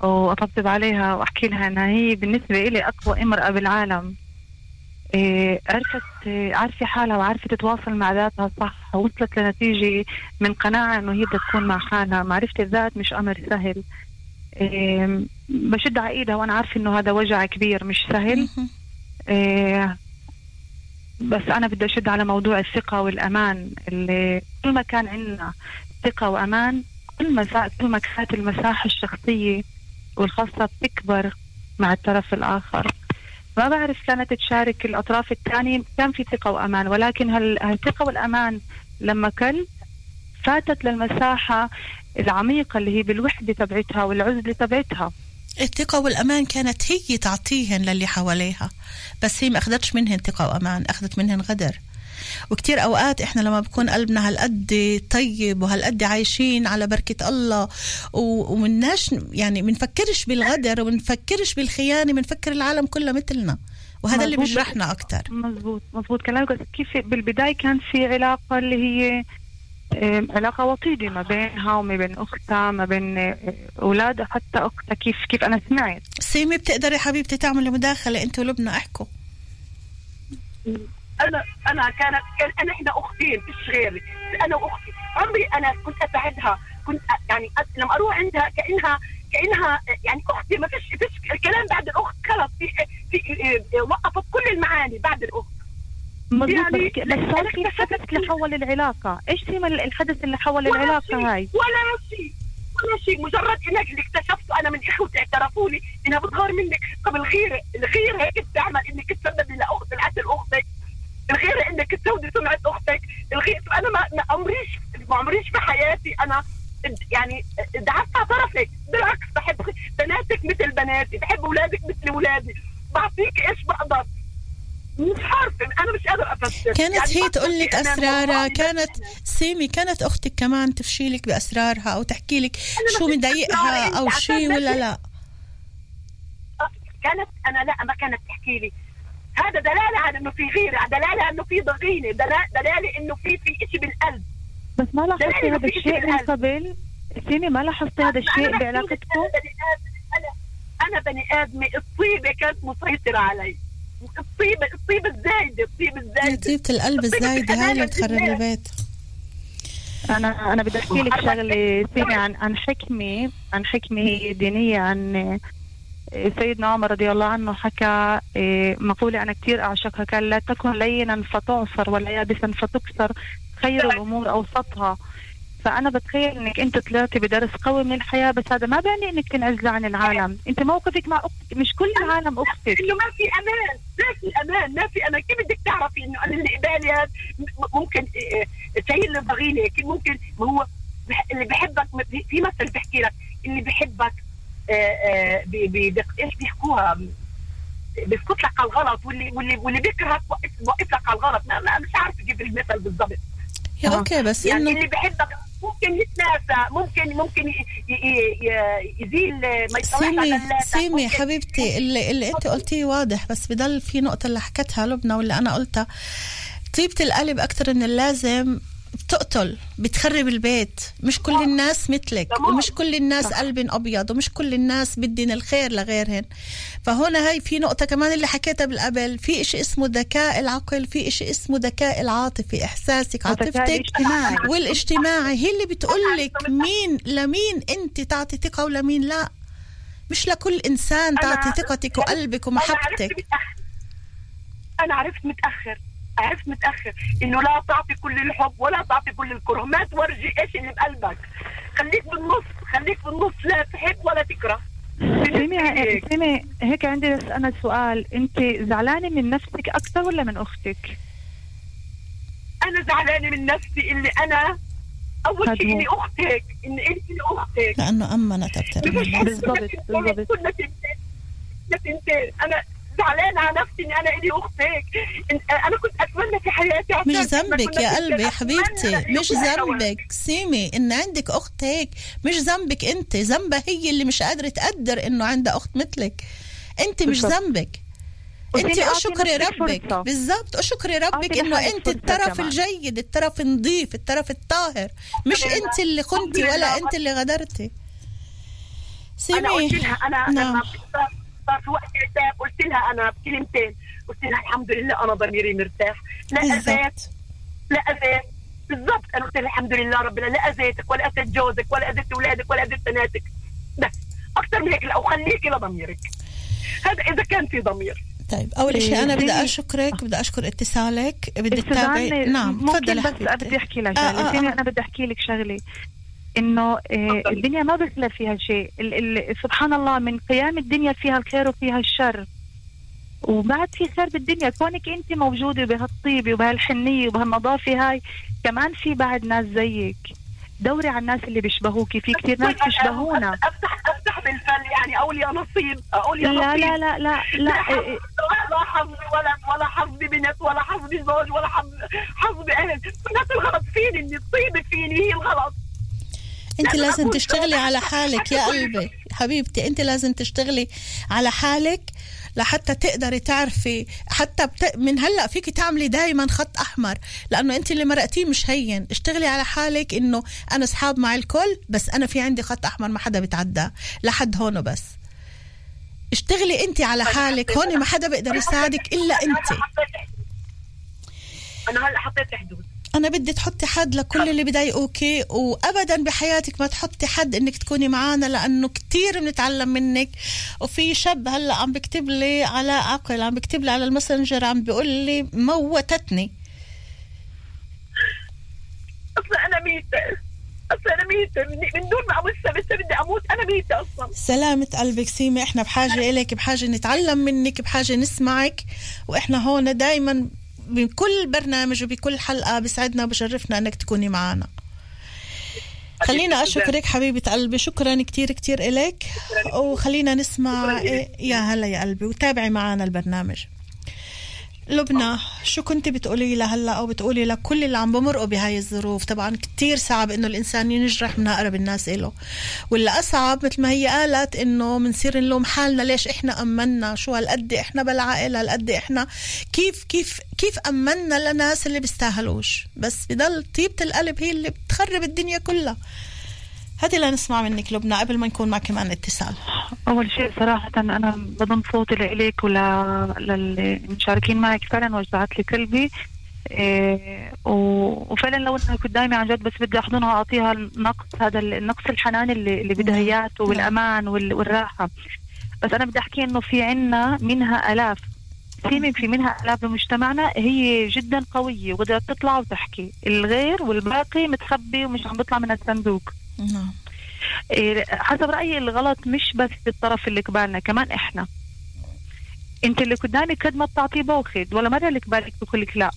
وأطبطب عليها وأحكي لها إنها هي بالنسبة إلي أقوى امرأة بالعالم. إيه عرفت إيه عارفة حالها وعارفة تتواصل مع ذاتها صح وصلت لنتيجة من قناعة إنه هي بدها تكون مع حالها. معرفة الذات مش أمر سهل. إيه بشد على إيدها وأنا عارفة إنه هذا وجع كبير مش سهل. إيه بس أنا بدي أشد على موضوع الثقة والأمان اللي كل ما كان عندنا ثقة وأمان كل ما كل ما كانت المساحة الشخصية والخاصة بتكبر مع الطرف الآخر. ما بعرف كانت تشارك الأطراف الثانية. كان في ثقة وأمان ولكن هال- هالثقة والأمان لما كل فاتت للمساحة العميقة اللي هي بالوحدة تبعتها والعزلة تبعتها. الثقة والأمان كانت هي تعطيهن للي حواليها بس هي ما أخذتش منهن ثقة وأمان أخذت منهن غدر. وكتير أوقات إحنا لما بكون قلبنا هالقد طيب وهالقد عايشين على بركة الله ومناش يعني منفكرش بالغدر ومنفكرش بالخيانة منفكر العالم كله مثلنا. وهذا اللي. بيجرحنا أكتر. مزبوط مزبوط كلامك. كيف بالبداية كان في علاقة اللي هي آم، علاقة وطيدة ما بينها وما بين أختها ما بين آه، أولادها حتى أختها. كيف كيف أنا سمعت؟ سيمي بتقدري حبيبتي تعملي مداخلة أنت ولبنى احكوا. أنا أنا كانت كان أنا إحنا أختين مش غيري. أنا وأختي. عمري أنا كنت اساعدها كنت يعني لما أروح عندها كانها كأنها يعني أختي. ما فيش فيش الكلام بعد الأخت خلص. في في وقفت كل المعاني بعد الأخت. يعني بس, صار في حدث اللي حول العلاقة. إيش سيما الحدث اللي حول العلاقة هاي؟ ولا شيء. ولا شيء. مجرد إنك اللي اكتشفته. أنا من إخوتي اعترفوا لي إنها بتغار منك. طب الغيره الغيرة هيك بتعمل؟ إنك تسببي لاخت لقتل أختك الغيره إنك تسودي سمعة أختك. الغيره أنا ما ما عمريش ما عمريش في حياتي أنا يعني دعست على طرفك. بالعكس بحب بناتك مثل بناتي. بحب أولادك مثل أولادي. بعطيك إيش بقدر. مش عارفه أنا مش قادر أفسر. كانت يعني هي تقول لك أسرارها. كانت سيمي كانت أختك كمان تفشي لك بأسرارها أو تحكي لك شو مضايقها أو شيء ولا لا؟ كانت أنا لا ما كانت تحكي لي. هذا دلالة على إنه في غيرة دلالة على إنه في ضغينة دلا- دلالة إنه في في شيء بالقلب. بس ما لاحظتي هذا الشيء شيء من. قبل؟ سيمي ما لاحظتي هذا الشيء بعلاقتكم؟ أنا بني آدم- أنا أنا بني آدمة الطيبة كانت مسيطرة علي. الطيبة الطيبة الزايدة الطيبة الزايدة. طيبة القلب الزايدة هاي اللي بتخرب البيت. أنا أنا بدي أحكي لك شغلة سيمي عن عن حكمه عن حكمة هي دينية عن سيدنا عمر رضي الله عنه حكى إيه، مقولة أنا كثير أعشقها قال لا تكن لينا فتعصر ولا يابسا فتكسر خير الأمور أوسطها. فأنا بتخيل إنك أنت طلعتي بدرس قوي من الحياة بس هذا ما بيعني إنك تنعزلي عن العالم. أنت موقفك مع أختك مش كل العالم أختك إنه ما في أمان ما في أمان ما في أمان. كيف بدك تعرفي إنه أنا اللي قبالي هذا ممكن إيه، شايل له ضغينه كيف ممكن ما هو اللي بحبك في مثل بحكي لك اللي بحبك آه، آه، إيش بيحكوها؟ بيسكت لك على الغلط واللي واللي واللي بيكرهك بوقف بوقف لك على الغلط. ما, ما مش عارفه كيف المثل بالضبط. يا أوكي بس يعني إنه اللي بحبك ممكن يتناسى ممكن ممكن يزيل ما سيمي سيمي حبيبتي اللي, اللي أنت قلتيه واضح بس بضل في نقطة اللي حكتها لبنى واللي أنا قلتها طيبة القلب أكثر من اللازم بتقتل بتخرب البيت. مش كل الناس مثلك ومش كل الناس قلب أبيض ومش كل الناس بدين الخير لغيرهن. فهنا هاي في نقطة كمان اللي حكيتها بالقبل. في إشي اسمه ذكاء العقل في إشي اسمه ذكاء العاطفي إحساسك عاطفتك الاجتماعي. والاجتماعي. هي اللي بتقول لك مين لمين أنت تعطي ثقة ولمين لا. مش لكل إنسان تعطي ثقتك وقلبك أنا عرفت ومحبتك. متأخر. أنا عرفت متأخر. عرفت متأخر إنه لا تعطي كل الحب ولا تعطي كل الكره. ما تورجي إيش اللي بقلبك. خليك بالنص خليك بالنص. لا تحب ولا تكره. سيمي سيمي هيك عندي بس أنا سؤال. أنت زعلانة من نفسك أكثر ولا من أختك؟ أنا زعلانة من نفسي اللي أنا أول شيء. إني أختك ان أنت أختك. لأنه امنت بتحترم بالضبط بالضبط. كنا تنتين. أنا زعلانة على نفسي إني أنا إلي أختك. إن- أنا كنت أتمنى في حياتي مش ذنبك يا قلبي يا حبيبتي. مش. ذنبك. سيمي إن عندك اخت هيك مش ذنبك أنت. ذنبها هي اللي مش قادرة تقدر إنه عندها أخت مثلك. أنت مش. ذنبك. أنت اشكري ربك. فرصة. بالضبط. اشكري ربك إنه أنت الطرف. الجيد الطرف النظيف الطرف الطاهر. مش أنت اللي خنتي ولا أنت اللي غدرتي. أنا قلت سيمي. لها أنا نعم. لما صار- في وقت عتاب قلت لها أنا بكلمتين. قلت لها الحمد لله أنا ضميري مرتاح. لا أذيت. لا أذيت. بالضبط. أنا قلت لها الحمد لله ربنا لا أذيتك ولا أذيت جوزك ولا أذيت أولادك ولا أذيت بناتك. بس. أكثر من هيك لا وخليكي لضميرك هذا إذا كان في ضمير. طيب أول شيء إيه، أنا بدي سيمي. أشكرك بدي أشكر اتصالك. بدي عني، نعم ممكن تفضلي بس بدي أحكي لك آه، شغله آه، سيمي آه. أنا بدي أحكي لك شغلة. إنه آه، الدنيا ما بخلى فيها شيء. سبحان الله من قيام الدنيا فيها الخير وفيها الشر. وبعد في خير بالدنيا. كونك أنت موجودة بهالطيبة وبهالحنية وبهالنظافة هاي كمان في بعد ناس زيك. دوري على الناس اللي بيشبهوكي في كثير ناس بيشبهونا. أفتح أفتح بالفل يعني أقول يا نصيب أقول يا لا نصيب. لا لا لا لا لا حظ ولد ولا حظ بنت ولا حظ زوج ولا حظ حظ أهل الناس الغلط فيني إني الطيبة فيني هي الغلط. أنت لازم تشتغلي على حالك يا قلبي. حبيبتي أنت لازم تشتغلي على حالك لحتى تقدري تعرفي. حتى بت... من هلأ فيك تعملي دائما خط أحمر لأنه أنت اللي مرقتيه مش هين. اشتغلي على حالك إنه أنا أصحاب مع الكل بس أنا في عندي خط أحمر ما حدا بيتعدى لحد هون بس. اشتغلي أنت على حالك. هون ما حدا بيقدر يساعدك إلا أنت. أنا هلأ حطيت حدود. أنا بدي تحطي حد لكل اللي بضايقوكي وابدا بحياتك ما تحطي حد إنك تكوني معانا لأنه كتير بنتعلم منك. وفي شاب هلأ عم بكتب لي على عقل عم بكتب لي على الماسنجر عم بيقول لي موتتني. أصلا أنا ميتة. أصلا أنا ميتة. من دون ما أموت بس بدي أموت. أنا ميتة أصلا. سلامة قلبك سيمي إحنا بحاجة إليك بحاجة نتعلم منك بحاجة نسمعك. وإحنا هون دايما بكل برنامج وبكل حلقة بسعدنا وبشرفنا إنك تكوني معنا. خلينا أشكرك حبيبة قلبي. شكرا كتير كتير إليك وخلينا نسمع إيه يا هلا يا قلبي. وتابعي معنا البرنامج. لبنى شو كنت بتقولي لها هلا؟ أو بتقولي لكل اللي عم بمرقوا بهاي الظروف. طبعا كتير صعب إنه الإنسان ينجرح من أقرب الناس له واللي أصعب مثل ما هي قالت إنه بنصير نلوم حالنا ليش إحنا امنا شو هالقد إحنا بالعائلة؟ هالقد إحنا كيف كيف كيف امنا لناس اللي بيستاهلوش؟ بس بضل طيبة القلب هي اللي بتخرب الدنيا كلها. هاتي لنسمع منك لبنى قبل ما نكون مع كمان اتصال. أول شيء صراحة أنا بضم صوتي لإليك ولا للمشاركين معك فعلا وجعت لي قلبي. إيه وفعلا لو أنها قدامي عن جد بس بدي أحضنها وأعطيها النقص هذا ال- النقص الحنان اللي, اللي بدها اياه والأمان وال- والراحة. بس أنا بدي أحكي إنه في عنا منها آلاف. في من في منها آلاف بمجتمعنا هي جدا قوية وقدرت تطلع وتحكي الغير والباقي متخبي ومش عم بيطلع من الصندوق. نعم. إيه، حسب رأيي الغلط مش بس بالطرف اللي قبالنا كمان إحنا. أنت اللي قدامك قد ما بتعطيه باخذ ولا مرة اللي قبالك بقول لك لا.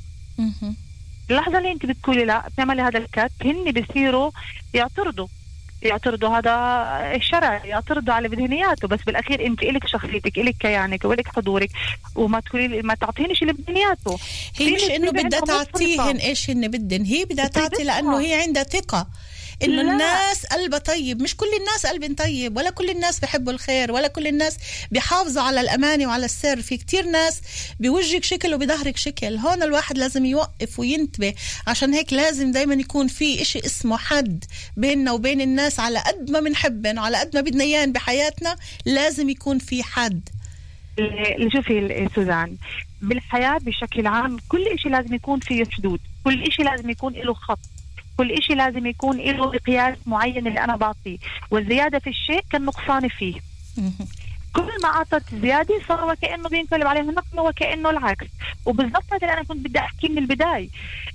اللحظة اللي أنت بتقولي لا بتعملي هذا الكت هن بيصيروا يعترضوا. يعترضوا هذا الشرع يعترضوا على بدهنياته بس بالأخير أنت إلك شخصيتك إلك كيانك وإلك حضورك وما تقولي لي- ما تعطينيش اللي بدهنياته هي مش إنه بدها تعطيهن. إيش هن بدهن؟ هي بدها تعطي. لأنه هي عندها ثقة. انه لا. الناس قلبها طيب. مش كل الناس قلبهم طيب ولا كل الناس بحبوا الخير ولا كل الناس بيحافظوا على الأمانة وعلى السر. في كتير ناس بوجهك شكل وبظهرك شكل. هون الواحد لازم يوقف وينتبه. عشان هيك لازم دايما يكون في إشي اسمه حد بيننا وبين الناس على قد ما بنحبن وعلى قد ما بدنا اياهم بحياتنا. لازم يكون في حد. شوفي سوزان بالحياة بشكل عام كل إشي لازم يكون فيه حدود كل إشي لازم يكون له خط. كل إشي لازم يكون له مقياس معين اللي أنا بعطيه والزيادة في الشيء كالنقصان فيه. كل ما أعطت زيادة صار وكأنه بينقلب عليه النقص وكأنه العكس. وبالضبط هذا اللي أنا كنت بدي أحكيه من البداية.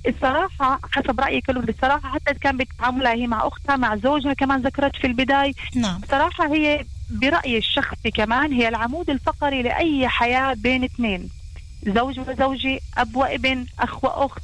الصراحة حسب رأيي كله بالصراحة حتى كان بتعاملها هي مع أختها مع زوجها كمان ذكرت في البداية. نعم. صراحة هي برأيي الشخصي كمان هي العمود الفقري لأي حياة بين اثنين. زوج وزوجة أب وابن أخ وأخت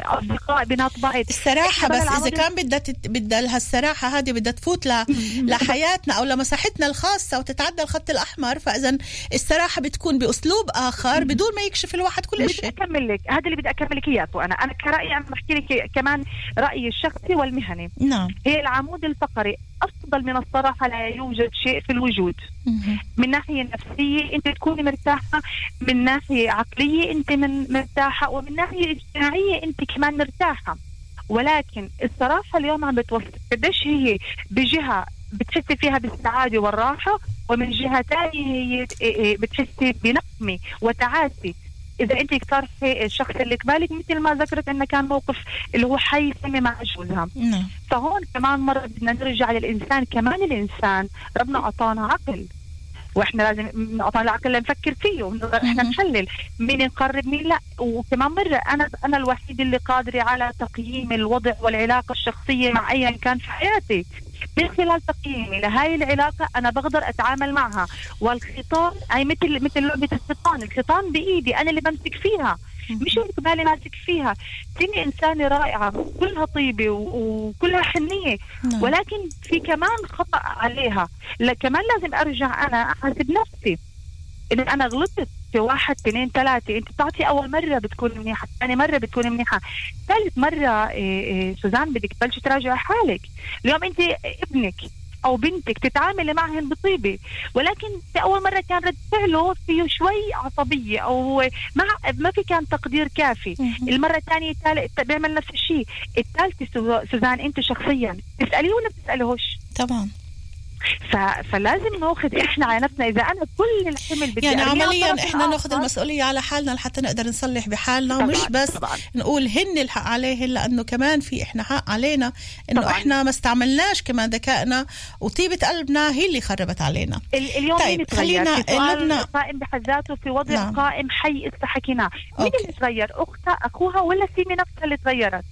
أصدقاء بنات بعض الصراحة بس إذا كان بدها تت... بدها لها الصراحة هذه بدها تفوت ل... [laughs] لحياتنا أو لمساحتنا الخاصة وتتعدى الخط الأحمر فإذا الصراحة بتكون بأسلوب آخر بدون ما يكشف الواحد كل بدي شيء. أكمل لك. هذا اللي بدي أكمل لك اياه أنا. أنا كرأيي أنا بحكي لك كمان رأيي الشخصي والمهني. نعم. هي العمود الفقري. أفضل من الصراحه لا يوجد شيء في الوجود. من ناحية نفسية أنت تكوني مرتاحة من ناحية عقلية أنت من مرتاحة ومن ناحية اجتماعية أنت كمان مرتاحة. ولكن الصراحة اليوم عم بتوصل قديش هي بجهة بتحسي فيها بالسعادة والراحة ومن جهة ثانية هي إيه إيه بتحسي بنقمة وتعاسي إذا انت اقترحي الشخص اللي قبالك مثل ما ذكرت أنه كان موقف اللي هو حي سمي مع جوزها نعم. فهون كمان مرة بدنا نرجع للإنسان كمان الإنسان ربنا أعطانا عقل. وإحنا لازم اعطانا العقل لنفكر فيه إحنا نحلل مين نقرب مين لا. وكمان مرة أنا أنا الوحيد اللي قادرة على تقييم الوضع والعلاقة الشخصية مع ايا كان في حياتي. من خلال تقييمي لهاي العلاقة أنا بقدر أتعامل معها. والخيطان أي مثل مثل لعبة الخيطان. الخيطان بإيدي أنا اللي بمسك فيها. مش اللي بالي ماسك فيها. تني إنسانة رائعة كلها طيبة وكلها حنية. نعم. ولكن في كمان خطأ عليها. لا كمان لازم أرجع أنا أحاسب نفسي. إذا أنا غلطت. في واحد اثنين ثلاثة. أنت بتعطي أول مرة بتكون منيحة ثاني مرة بتكون منيحة. ثالث مرة إيه إيه سوزان بدك تبلشي تراجعي حالك. اليوم أنت ابنك أو بنتك تتعاملي معهن بطيبة ولكن في أول مرة كان رد فعله فيه شوي عصبية أو ما ما في كان تقدير كافي. المرة الثانية تالت بيعمل نفس الشيء. الثالثة سو- سوزان أنت شخصيا تسأليه ولا بتسألهوش؟ طبعا. فلازم ناخذ إحنا على نفسنا إذا أنا كل الحمل بدي يعني عمليا إحنا ناخذ الآخر، المسؤولية على حالنا لحتى نقدر نصلح بحالنا. طبعاً، ومش بس طبعاً. نقول هن الحق عليهن لأنه كمان في إحنا حق علينا إنه. إحنا ما استعملناش كمان ذكائنا وطيبة قلبنا هي اللي خربت علينا. ال- اليوم طيب، خلينا- لبنى- قائم بحد ذاته في وضع نعم. قائم حي استحكيناه مين اللي تغير أختها أخوها ولا سيمي نفسها اللي تغيرت؟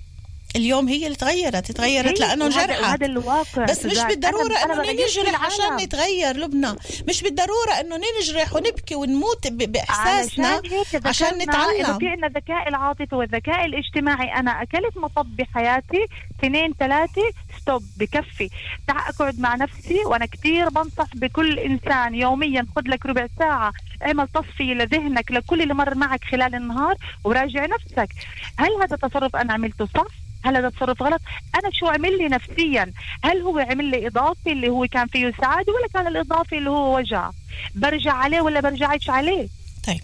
اليوم هي اللي تغيرت تغيرت لأنه انجرحت. وهذا الواقع بس مش. بالضرورة إنه بغيرش نجرح عشان. نتغير لبنى. مش بالضرورة إنه نجرح ونبكي ونموت بإحساسنا عشان نتعلم. في عندنا الذكاء العاطفي والذكاء الاجتماعي. أنا أكلت مطب بحياتي اثنين ثلاثة ستوب بكفي. تعال أقعد مع نفسي وأنا كثير بنصح بكل إنسان يوميا. خذ لك ربع ساعة اعمل تصفية لذهنك لكل اللي مر معك خلال النهار وراجع نفسك. هل هذا تصرف أنا عملته صح؟ هل هذا تصرف غلط؟ أنا شو عمل لي نفسيا؟ هل هو عمل لي إضافي اللي هو كان فيه سعادة ولا كان الإضافي اللي هو وجع؟ برجع عليه ولا برجعش عليه؟ طيب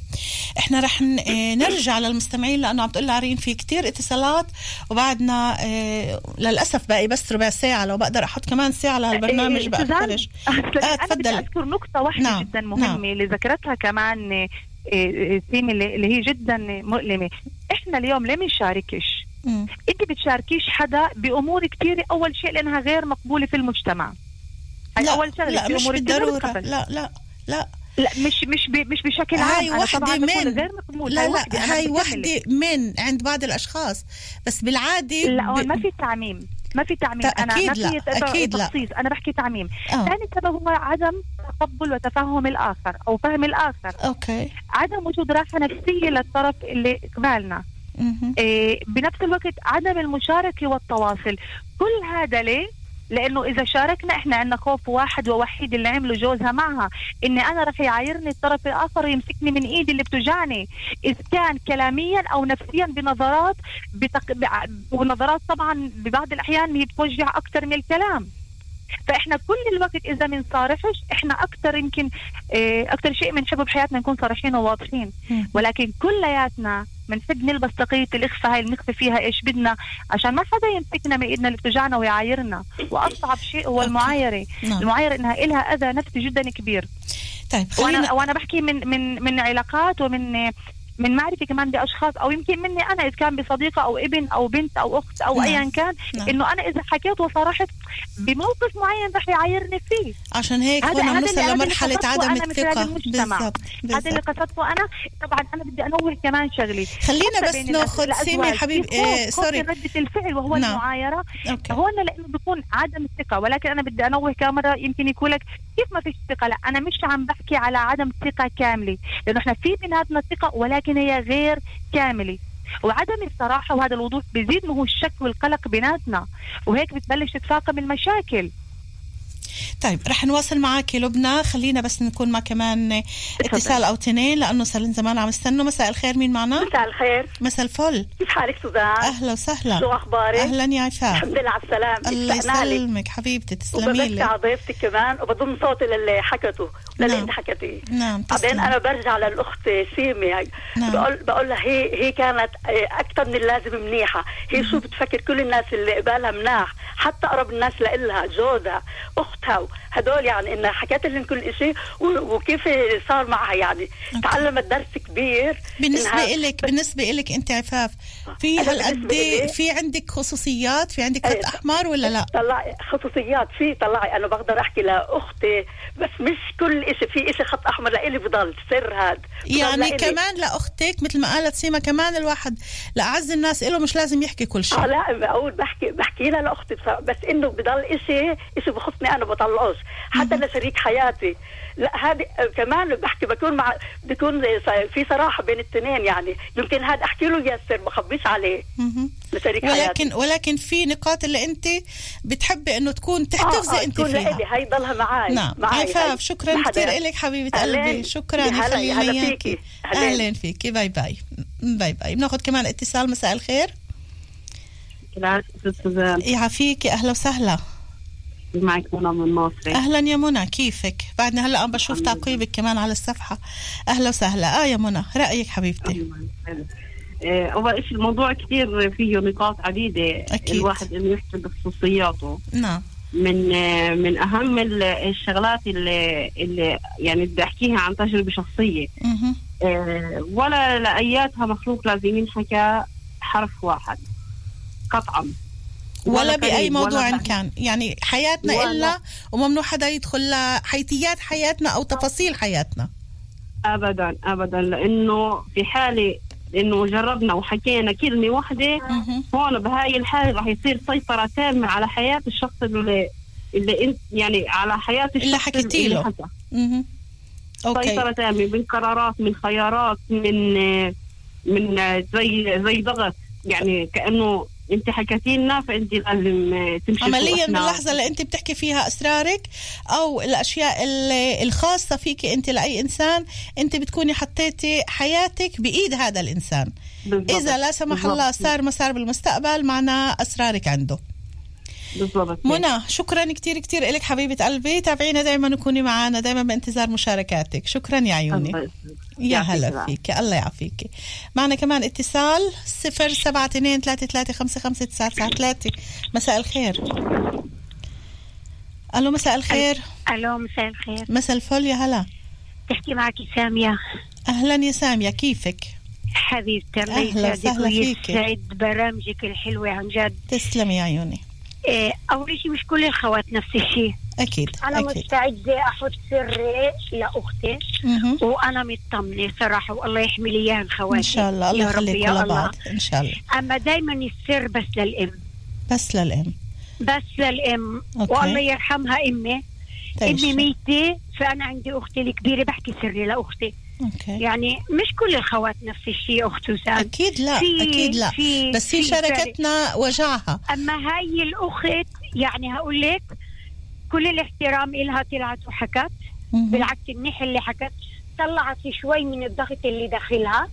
إحنا رح آه، نرجع للمستمعين لأنه عم تقول عارين في كتير اتصالات وبعدنا آه للأسف باقي بس ربع ساعة لو بقدر أحط كمان ساعة لهالبرنامج إيه، بقى سوزان، فرش أنا آه، بدي تفضلي. أذكر نقطة واحدة نعم، جدا مهمة نعم. اللي ذكرتها كمان إيه، إيه، سيمي اللي هي جدا مؤلمة إحنا اليوم ليه بنشاركش مم. أنت بتشاركيش حدا بأمور كثيرة أول شيء لأنها غير مقبولة في المجتمع. هاي لا أول شغلة لا مش بالضرورة. لا لا لا. لا مش مش مش بشكل عام. هاي بقول من غير مقبول. لا لا هاي أكمل. من عند بعض الأشخاص. بس بالعادة لا ب- ما في تعميم. ما في تعميم. أنا ما في لا، ت- أكيد لا. تخصيص أنا بحكي تعميم. آه. ثاني سبب هو عدم تقبل وتفهم الآخر أو فهم الآخر. أوكي. عدم وجود راحة نفسية للطرف اللي قبالنا. بنفس الوقت عدم المشاركة والتواصل. كل هذا ليه؟ لأنه إذا شاركنا إحنا عندنا خوف واحد ووحيد اللي عمله جوزها معها. إني أنا رح يعايرني الطرف الآخر ويمسكني من إيدي اللي بتوجعني. اذا كان كلاميا أو نفسيا بنظرات بتق... ونظرات طبعا ببعض الأحيان هي بتوجع أكثر من الكلام. فإحنا كل الوقت إذا بنصارحش إحنا أكثر يمكن إيه، أكثر شيء بنحبه بحياتنا نكون صريحين وواضحين. ولكن كلياتنا بنحب نلبس تقية الإخفاء هاي اللي نخفي فيها إيش بدنا عشان ما حدا يمسكنا من إيدنا اللي بتوجعنا ويعايرنا وأصعب شيء هو. المعايرة نعم. المعايرة إنها إلها أذى نفسي جدا كبير طيب وأنا وأنا بحكي من من من علاقات ومن من معرفة كمان بأشخاص أو يمكن مني أنا إذا كان بصديقة أو ابن أو بنت أو أخت أو نعم. أيا كان نعم. إنه أنا إذا حكيت وصرحت بموقف معين رح يعايرني فيه عشان هيك هذا بنوصل قصدته عدم المجتمع. بالضبط هذا اللي قصدته أنا طبعا أنا بدي أنوه كمان شغلي خلينا بس الأز- سيمي حبيب- إيه، سوري. ردة الفعل وهو نعم. المعايرة okay. هون لأنه بيكون عدم الثقة ولكن أنا بدي أنوه كم مرة يمكن يقول لك كيف ما فيش ثقة لا أنا مش عم بحكي على عدم ثقة كاملة لأنه إحنا في بيناتنا ثقة ولكن هي غير كاملة. وعدم الصراحة وهذا الوضوح بيزيد من هو الشك والقلق بيناتنا. وهيك بتبلش تتفاقم المشاكل. طيب رح نواصل معك يا لبنى. خلينا بس نكون مع كمان اتصال أو تنين لأنه صار لنا زمان عم نستنوا مساء الخير مين معنا؟ مساء الخير. مساء الفل. كيف حالك سوزان؟ أهلا وسهلا. شو أخبارك؟ أهلا يا عفاف. الحمد لله على السلامة. الله. يسلمك حبيبتي تسلمي لي. على ضيفتك كمان. وبضم صوتي للي حكته للي نعم. انت حكيتيه. نعم بعدين أنا برجع للأخت سيمي. نعم. بقول بقول لها هي هي كانت أكثر من اللازم منيحة. هي شو بتفكر؟ كل الناس اللي قبالها مناح. حتى أقرب الناس لإلها جوزها. اختها How. هدول يعني انها حكت لهم كل شيء وكيف صار معها يعني. تعلمت درس كبير. بالنسبة إنها- إلك بالنسبة إلك أنت عفاف في هالقد في عندك خصوصيات؟ في عندك خط إيه. أحمر ولا لا؟ طلعي خصوصيات في طلعي. أنا بقدر أحكي لأختي بس مش كل إشي. في إشي خط أحمر لإلي بضل سر بضل يعني لإلي. كمان لأختك مثل ما قالت سيما كمان الواحد لأعز الناس له مش لازم يحكي كل شيء. آه لا بقول بحكي بحكي لها لاختي بس إنه بضل إشي إشي بخصني أنا بطلعوش. حتى لشريك حياتي. لا هذه كمان بحكي بكون مع بكون في صراحة بين الاثنين يعني. يمكن هذا أحكي له اياه السر بخبيش عليه. لشريك حياتي. ولكن ولكن في نقاط اللي أنت بتحبي إنه تكون تحتفظي آه، آه، أنت تكون فيها. لإلي. هي ضلها معي نعم. معي عفاف. شكرا كثير لك حبيبة أهلين. قلبي. شكرا يخلي يا هلا لنا فيكي. bye bye. bye bye. بناخذ كمان اتصال. مساء الخير. يعافيكي. أهلا وسهلا. معك منى من مصر. أهلا يا منى كيفك؟ بعدني هلأ عم بشوف تعقيبك كمان على الصفحة. أهلا وسهلا. آه يا منى رأيك حبيبتي؟ آه، أول شيء الموضوع كثير فيه نقاط عديدة. أكيد. الواحد إنه يحسب بخصوصياته. نعم. من من أهم ال- الشغلات اللي اللي يعني بدي أحكيها عن تجربة شخصية. آه، ولا لأياتها مخلوق لازم ينحكى حرف واحد. قطعا. ولا بأي قريب، موضوع ولا. كان. يعني حياتنا ولا- إلا وممنوع حدا يدخل لحيثيات حياتنا أو تفاصيل حياتنا. ابدا ابدا. لأنه في حاله انه جربنا وحكينا كلمة واحدة هون بهاي الحالة راح يصير سيطرة تامة على حياة الشخص اللي اللي انت يعني على حياة الشخص اللي حكيتي له. أوكي. سيطرة تامة من قرارات من خيارات من من زي زي ضغط. يعني كأنه انت حكيتي لنا فانت لازم تمشي عمليا باللحظة اللي أنت بتحكي فيها أسرارك أو الأشياء اللي الخاصة فيك أنت لأي إنسان أنت بتكوني حطيتي حياتك بإيد هذا الإنسان بالضبط. إذا لا سمح بالضبط. الله صار مسار بالمستقبل معناه أسرارك عنده بالضبط. منى شكرا كتير كتير لك حبيبة قلبي. تابعينا دايما وكوني معنا دايما بانتظار مشاركاتك. شكرا يا عيوني. الله يا هلا. فيك. الله يعافيك. معنا كمان اتصال صفر سبعة اتنين ثلاثة ثلاثة خمسة خمسة تسعة تسعة ثلاثة. مساء الخير. ألو مساء الخير. ألو مساء الخير. مساء الفل يا هلا. تحكي معك سامية. أهلا يا سامية. كيفك؟ حبيبتي الله يسعدك. ويسعد برامجك الحلوة عن جد. تسلمي يا عيوني. إيه أول شيء مش كل الخوات نفس الشيء. أكيد أنا أكيد. مستعدة أحط سري لأختي. مهم. وأنا مطمنة صراحة والله يحمي لي إياها خواتي. إن شاء الله الله يخليكم. لبعض إن شاء الله. أما دايما السر بس للأم. بس للأم. بس للأم. أوكي. والله يرحمها أمي. تعيش. أمي ميتة فأنا عندي أختي الكبيرة بحكي سري لأختي. أوكي. يعني مش كل الخوات نفس الشيء أخت سوسان أكيد لا في- أكيد لا. في بس هي. شاركتنا وجعها. أما هاي الأخت يعني هقول لك كل الاحترام إلها طلعت وحكت. بالعكس منيح اللي حكت طلعت شوي من الضغط اللي داخلها.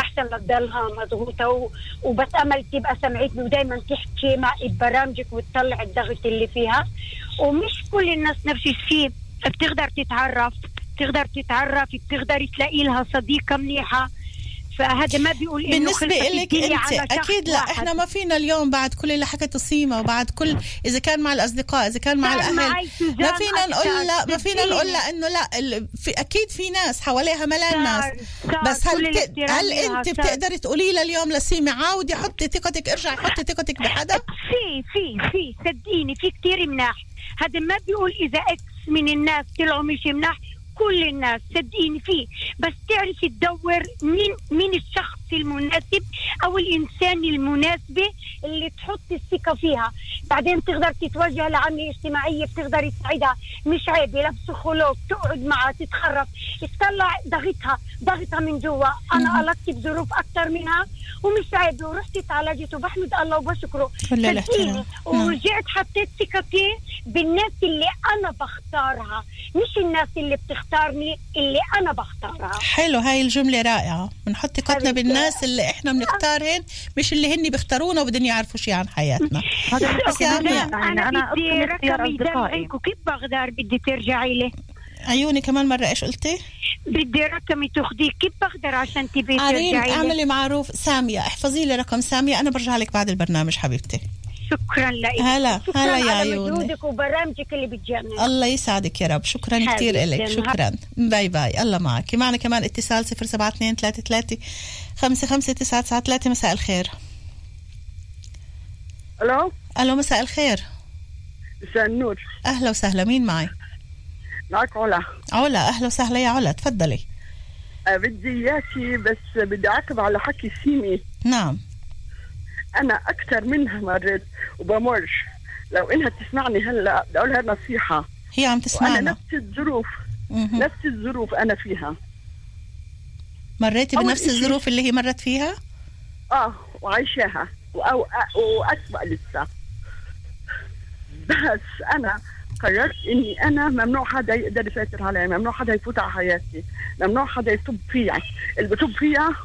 أحسن لا تضلها مضغوطة و... وبتامل تبقى سمعتني ودائما تحكي مع برامجك وتطلع الضغط اللي فيها. ومش كل الناس نفس الشيء بتقدر تتعرف. بتقدر تتعرف بتقدر تلاقي لها صديقة منيحة فهذا ما بيقول إنه بالنسبة خلصت لك شخص أكيد لا واحد. إحنا ما فينا اليوم بعد كل اللي حكته سيما وبعد كل إذا كان مع الأصدقاء إذا كان مع سوزان ما فينا نقول لا ما فينا. نقول لا إنه لا في أكيد في ناس حواليها ملان ناس بس هل بت... هل صار. بتقدري تقولي لها اليوم لسيما عاودي حطي ثقتك ارجعي حطي ثقتك بحدا في في في صدقيني في كتير مناح هذا ما بيقول إذا إكس من الناس طلعوا مش مناح كل الناس صدقيني في بس تعرفي تدور مين مين الشخص المناسب أو الإنسان المناسبه اللي تحط الثقة فيها. بعدين تقدر تتوجه لعمليه اجتماعيه بتقدر تساعدها مش عيب لبس خلوق تقعد معها تتخرف. تطلع ضغطها ضغطها من جوا. أنا قلقت بظروف أكثر منها ومش عيب. ورحت تعالجت وبحمد الله وبشكره. صدقيني نعم. ورجعت حطيت ثقتي بالناس اللي أنا بختارها. مش الناس اللي بتختارني اللي أنا بختارها. حلو هاي الجملة رائعة. بنحط ثقتنا حبيبتي. بالناس اللي إحنا بنختارهن مش اللي هن بيختارونا وبدهم يعرفوا شيء عن حياتنا. سامية أنا, أنا بدي رقم يدمعك وكيف بقدر بدي ترجعي لي؟ عيوني كمان مرة إيش قلتي؟ بدي رقمي تأخذيه. كيف بقدر عشان تبي ترجعي اعملي لي معروف. سامية احفظي لي رقم سامية. أنا برجع لك بعد البرنامج حبيبتي. شكرا لك. هلا، شكرا هلا يا عيوني. مجهودك وبرامجك اللي بتجنن الله يسعدك يا رب. شكرا. كثير لك شكرا. bye bye. الله معك. معنا كمان اتصال 072 33 55993 مساء الخير. ألو؟ ألو مساء الخير. مساء النور. أهلا وسهلا. مين معي؟ معك علا. علا أهلا وسهلا يا علا. تفضلي. أه بدي إياكي بس بدي أعقب على حكي سيمي. نعم. أنا أكثر منها مريت وبمر لو إنها تسمعني هلأ بدي أقولها نصيحة. هي عم تسمعنا. نفس الظروف. نفس الظروف أنا فيها. مريتي بنفس الظروف اللي هي مرت فيها؟ آه وعايشاها. واسوأ لسه. بس أنا قررت إني أنا ممنوع حدا يقدر يسيطر علي ممنوع حدا يفوت على حياتي ممنوع حدا يصب فيها اللي بصب فيها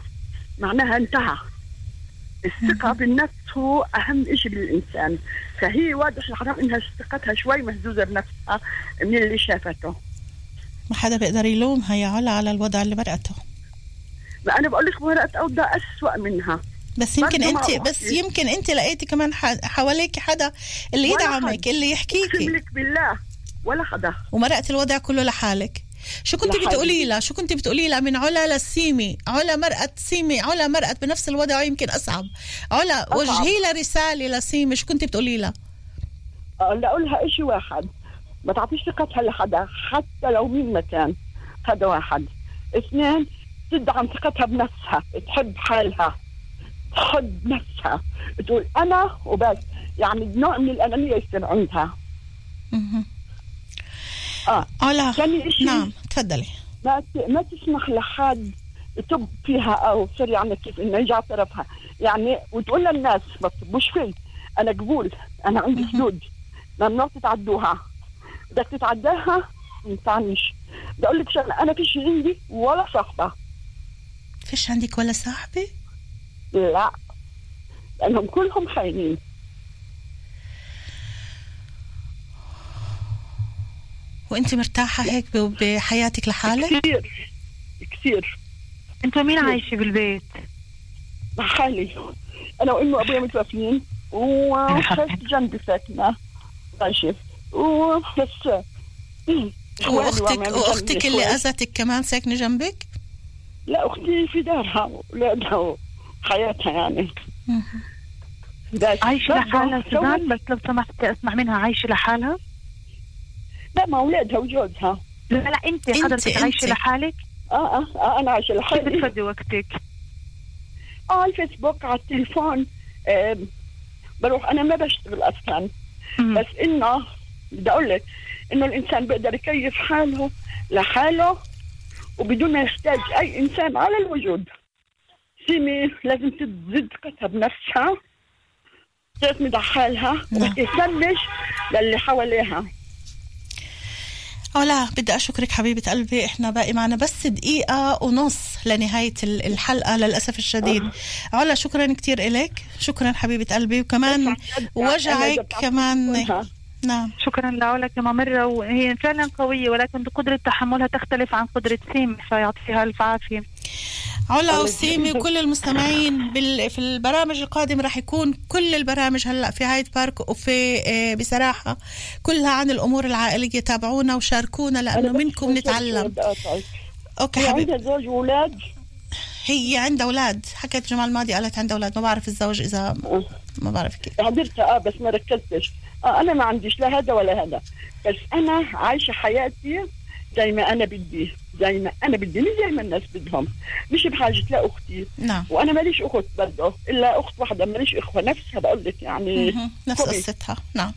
معناها انتهى. الثقة بالنفس هو أهم شيء بالإنسان. فهي واضح الحرام إنها ثقتها شوي مهزوزة بنفسها من اللي شافته. ما حدا بيقدر يلومها يا علا على الوضع اللي مرقته. ما أنا بقول لك مرقت أوضاع أسوأ منها. بس يمكن انت بس. يمكن أنت لقيتي كمان حواليك حدا اللي يدعمك حد. اللي يحكيكي. لك بالله. ولا حدا. ومرقت الوضع كله لحالك. شو كنت لحالي. بتقولي لها؟ شو كنت بتقولي لها؟ من علا للسيمي علا مرقت سيمي علا مرقت بنفس الوضع ويمكن أصعب. علا أصعب. وجهي لها رسالة لسيمي شو كنت بتقولي لها؟ بدي أقول لها شيء واحد. ما تعطيش ثقتها لحدا حتى لو مين ما كان هذا واحد. اثنين تدعم ثقتها بنفسها. تحب حالها. تحب نفسها. تقول أنا وبس. يعني نوع من الأنانية يصير عندها. آه. نعم تفضلي. ما ما تسمح لحد يطب فيها أو سوري يعني كيف إنه يجي على طرفها. يعني وتقول للناس ما تطبوش في. أنا قبول. أنا عندي حدود. ممنوع تتعدوها. بدك تتعداها ما ينفعنيش. بدي أقول لك شغلة أنا فيش عندي ولا صحبه فيش عندك ولا صاحبة؟ لا. لأنهم كلهم خاينين وأنت مرتاحة هيك ب- بحياتك لحالك؟ كثير. كثير. أنتوا مين عايشة بالبيت؟ مع حالي أنا وأمي وأبويا متوفيين. وخالتي جنبي ساكنه ماشي وبس. واختك وأختك اللي أذتك كمان ساكنة جنبك؟ لا أختي في دارها وأولادها وحياتها يعني. عايشة لحالها سوزان بس لو سمحت اسمع منها. عايشة لحالها؟ لا مع اولادها وجوزها. لا لا انت حضرتك عايشة. لحالك؟ آه آه, آه أنا عايشة كيف لحالي بتفضي وقتك؟ آه على الفيسبوك على التليفون آه بروح. أنا ما بشتغل أصلا. بس إنه بدي أقول لك إنه الإنسان بيقدر يكيف حاله لحاله وبدون ما يحتاج أي إنسان على الوجود. سيمي لازم تزيد ثقتها بنفسها تعتمد على حالها وما تهتمش للي حواليها. علا بدي أشكرك حبيبة قلبي إحنا باقي معنا بس دقيقة ونص لنهاية ال- الحلقة للأسف الشديد. علا شكرا كتير إليك. شكرا حبيبة قلبي. وكمان وجعك كمان نعم. شكرا لعلا كما مرة وهي فعلا قوية ولكن بقدرة تحملها تختلف عن قدرة سيم فيعطيها ألف عافية علا وسيمي وكل المستمعين بال... في البرامج القادمة راح يكون كل البرامج هلأ في هايد بارك وفي آه، بصراحة كلها عن الأمور العائلية. تابعونا وشاركونا لأنه منكم نتعلم. أوكي هي عندها زوج وولاد هي عندها أولاد. حكت الجمعة الماضية قالت عندها أولاد. ما بعرف الزوج إذا ما بعرف كيف. حضرتها آه بس ما ركزتش. آه أنا ما عنديش لا هذا ولا هذا. بس أنا عايشة حياتي زي ما أنا بدي زي ما أنا بدي مش زي ما الناس بدهم. مش بحاجة لا أختي. نعم. وأنا ماليش أخت برضه إلا أخت واحدة ماليش إخوة. نفسها بقول لك يعني. نفس. قصتها. نعم.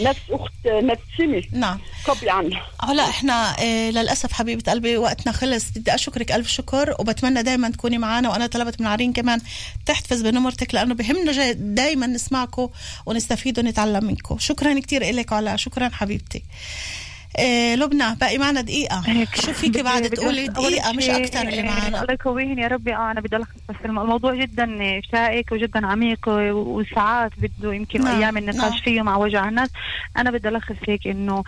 نفس أخت نفس سمي. نعم. كوبي عنها. هلا إحنا آه للأسف حبيبة قلبي وقتنا خلص. بدي أشكرك ألف شكر وبتمنى دائما تكوني معنا وأنا طلبت من عرين كمان تحتفظ بنمرتك لأنه بهمنا دائما نسمعكم ونستفيد ونتعلم منكم شكرا كثير لك علا شكرا حبيبتي. إيه لبنى باقي معنا دقيقة. شو فيك بعد تقولي دقيقة؟ مش أكثر اللي آه، معنا. الله يقويهن يا ربي. آه أنا بدي ألخص بس الم- الموضوع جدا شائك وجدا عميق وساعات بده يمكن نعم، أيام النقاش نعم. فيه مع وجع الناس. أنا بدي ألخص هيك إنه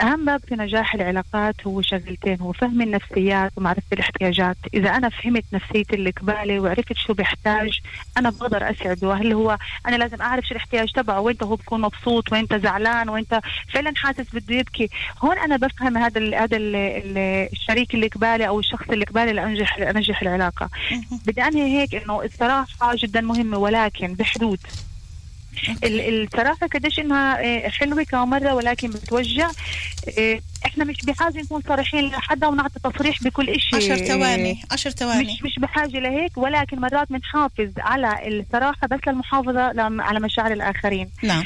أهم باب في نجاح العلاقات هو شغلتين هو فهم النفسيات ومعرفة الاحتياجات. إذا أنا فهمت نفسيه اللي قبالي وعرفت شو بيحتاج أنا بقدر اسعده هل هو أنا لازم أعرف شو الاحتياج تبعه؟ وين هو بكون مبسوط؟ وين زعلان؟ وين فعلا حاسس بده يبكي؟ هون أنا بفهم هذا ال هذا ال ال الشريك اللي قبالي أو الشخص اللي قبالي لأنجح انجح العلاقه بدي أنهي هيك إنه الصراحة جدا مهمة ولكن بحدود. الصراحه قديش انها حلوة كمره ولكن بتوجع آه، إحنا مش بحاجة نكون صريحين لحدا ونعطي تصريح بكل شيء عشر ثواني عشر ثواني. مش مش بحاجة لهيك ولكن مرات بنحافظ على الصراحة بس للمحافظة لم- على مشاعر الآخرين. نعم.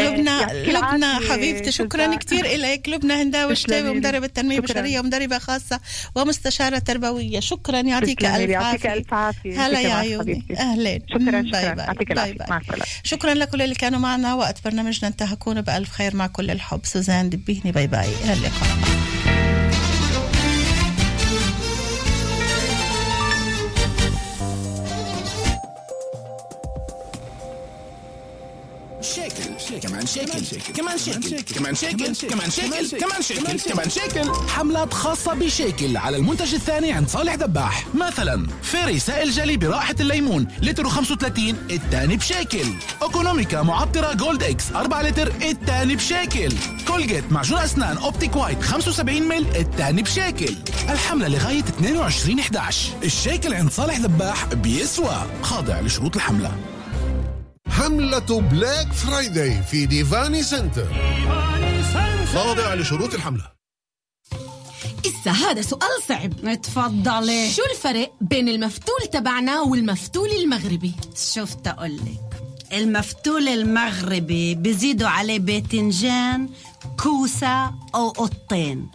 آه، لبنى لبنى حبيبتي شكرا. كثير لك لبنى هنداوي شتاوي تنمية شكراً. بشرية ومدربة خاصة ومستشارة تربوية. شكرا يعطيك ألف عافية. هلا يا عيوني. أهلين شكراً، باي شكراً. bye. يعطيك. شكرا لكل اللي كانوا معنا وقت برنامجنا انتهى. كونوا بألف خير مع كل الحب. سوزان دبيني bye bye. شيكل كمان شيكل كمان شيكل كمان شيكل كمان شيكل كمان شيكل حملات خاصة بشيكل على المنتج الثاني عند صالح دباح مثلا Fairy سائل جلي برائحة الليمون لتر 35 الثاني بشيكل Economica معطرة Gold X 4 لتر الثاني بشيكل Colgate معجون أسنان Optic White 75 مل الثاني بشيكل الحملة لغاية 22 11 الشيكل عند صالح دباح بيسوى. خاضع لشروط الحملة. حملة Black Friday في ديفاني center خاضع لشروط الحملة. إسا هذا سؤال صعب. تفضلي شو الفرق بين المفتول تبعنا والمفتول المغربي؟ شفت أقول لك. المفتول المغربي بزيدوا عليه باذنجان كوسة أو قطين.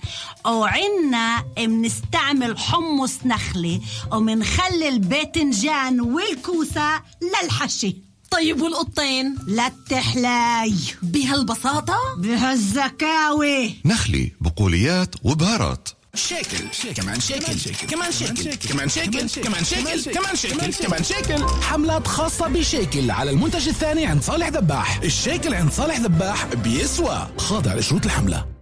وعنا منستعمل حمص نخلي ومنخلي الباذنجان والكوسة للحشي. طيب والقطين؟ للتحلاي بهالبساطة؟ بهالزكاوي. نخلي بقوليات وبهارات. شيكل كمان شيكل كمان شيكل كمان شيكل كمان شيكل كمان شيكل كمان شيكل حملات خاصة بشيكل على المنتج الثاني عند صالح ذباح الشيكل عند صالح ذباح بيسوى خاضع لشروط الحملة